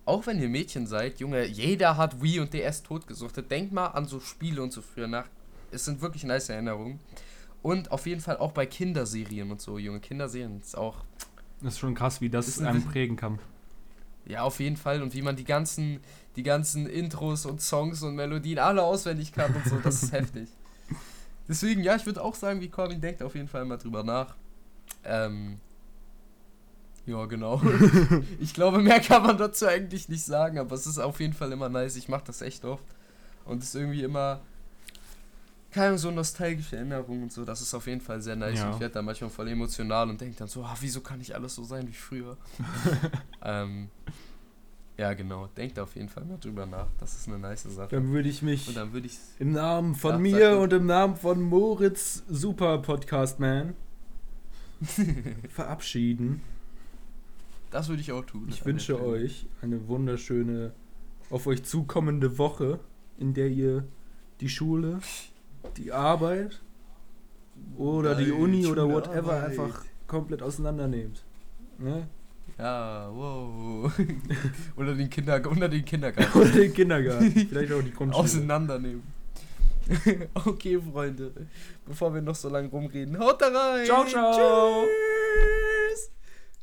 auch wenn ihr Mädchen seid, Junge, jeder hat Wii und DS totgesuchtet. Denkt mal an so Spiele und so früher nach. Es sind wirklich nice Erinnerungen. Und auf jeden Fall auch bei Kinderserien und so, Junge. Kinderserien ist auch Das ist schon krass, wie das Ist ein einem bisschen- prägen kann. Ja, auf jeden Fall. Und wie man die ganzen, die ganzen Intros und Songs und Melodien alle auswendig kann und so, das ist heftig. Deswegen, ja, ich würde auch sagen, wie Corbin denkt auf jeden Fall mal drüber nach. Ähm, ja, genau. ich glaube, mehr kann man dazu eigentlich nicht sagen, aber es ist auf jeden Fall immer nice. Ich mache das echt oft. Und es ist irgendwie immer. Keine so nostalgische Erinnerungen und so. Das ist auf jeden Fall sehr nice. Ja. Ich werde da manchmal voll emotional und denke dann so, ah, wieso kann ich alles so sein wie früher? ähm, ja, genau. Denkt auf jeden Fall mal drüber nach. Das ist eine nice Sache. Dann würde ich mich Und dann würde ich im Namen von Ja, mir und im Namen von Moritz Super Podcast Man verabschieden. das würde ich auch tun. Ich wünsche euch eine wunderschöne, auf euch zukommende Woche, in der ihr die Schule, die Arbeit oder die Geil, Uni oder whatever Arbeit. einfach komplett auseinandernehmt. Ne? Ja, wow. oder den Kindergarten. Oder den Kindergarten. Oder den Kindergarten, vielleicht auch die Grundschule. Auseinandernehmen. okay, Freunde. Bevor wir noch so lange rumreden, haut da rein. Ciao, ciao. Tschüss.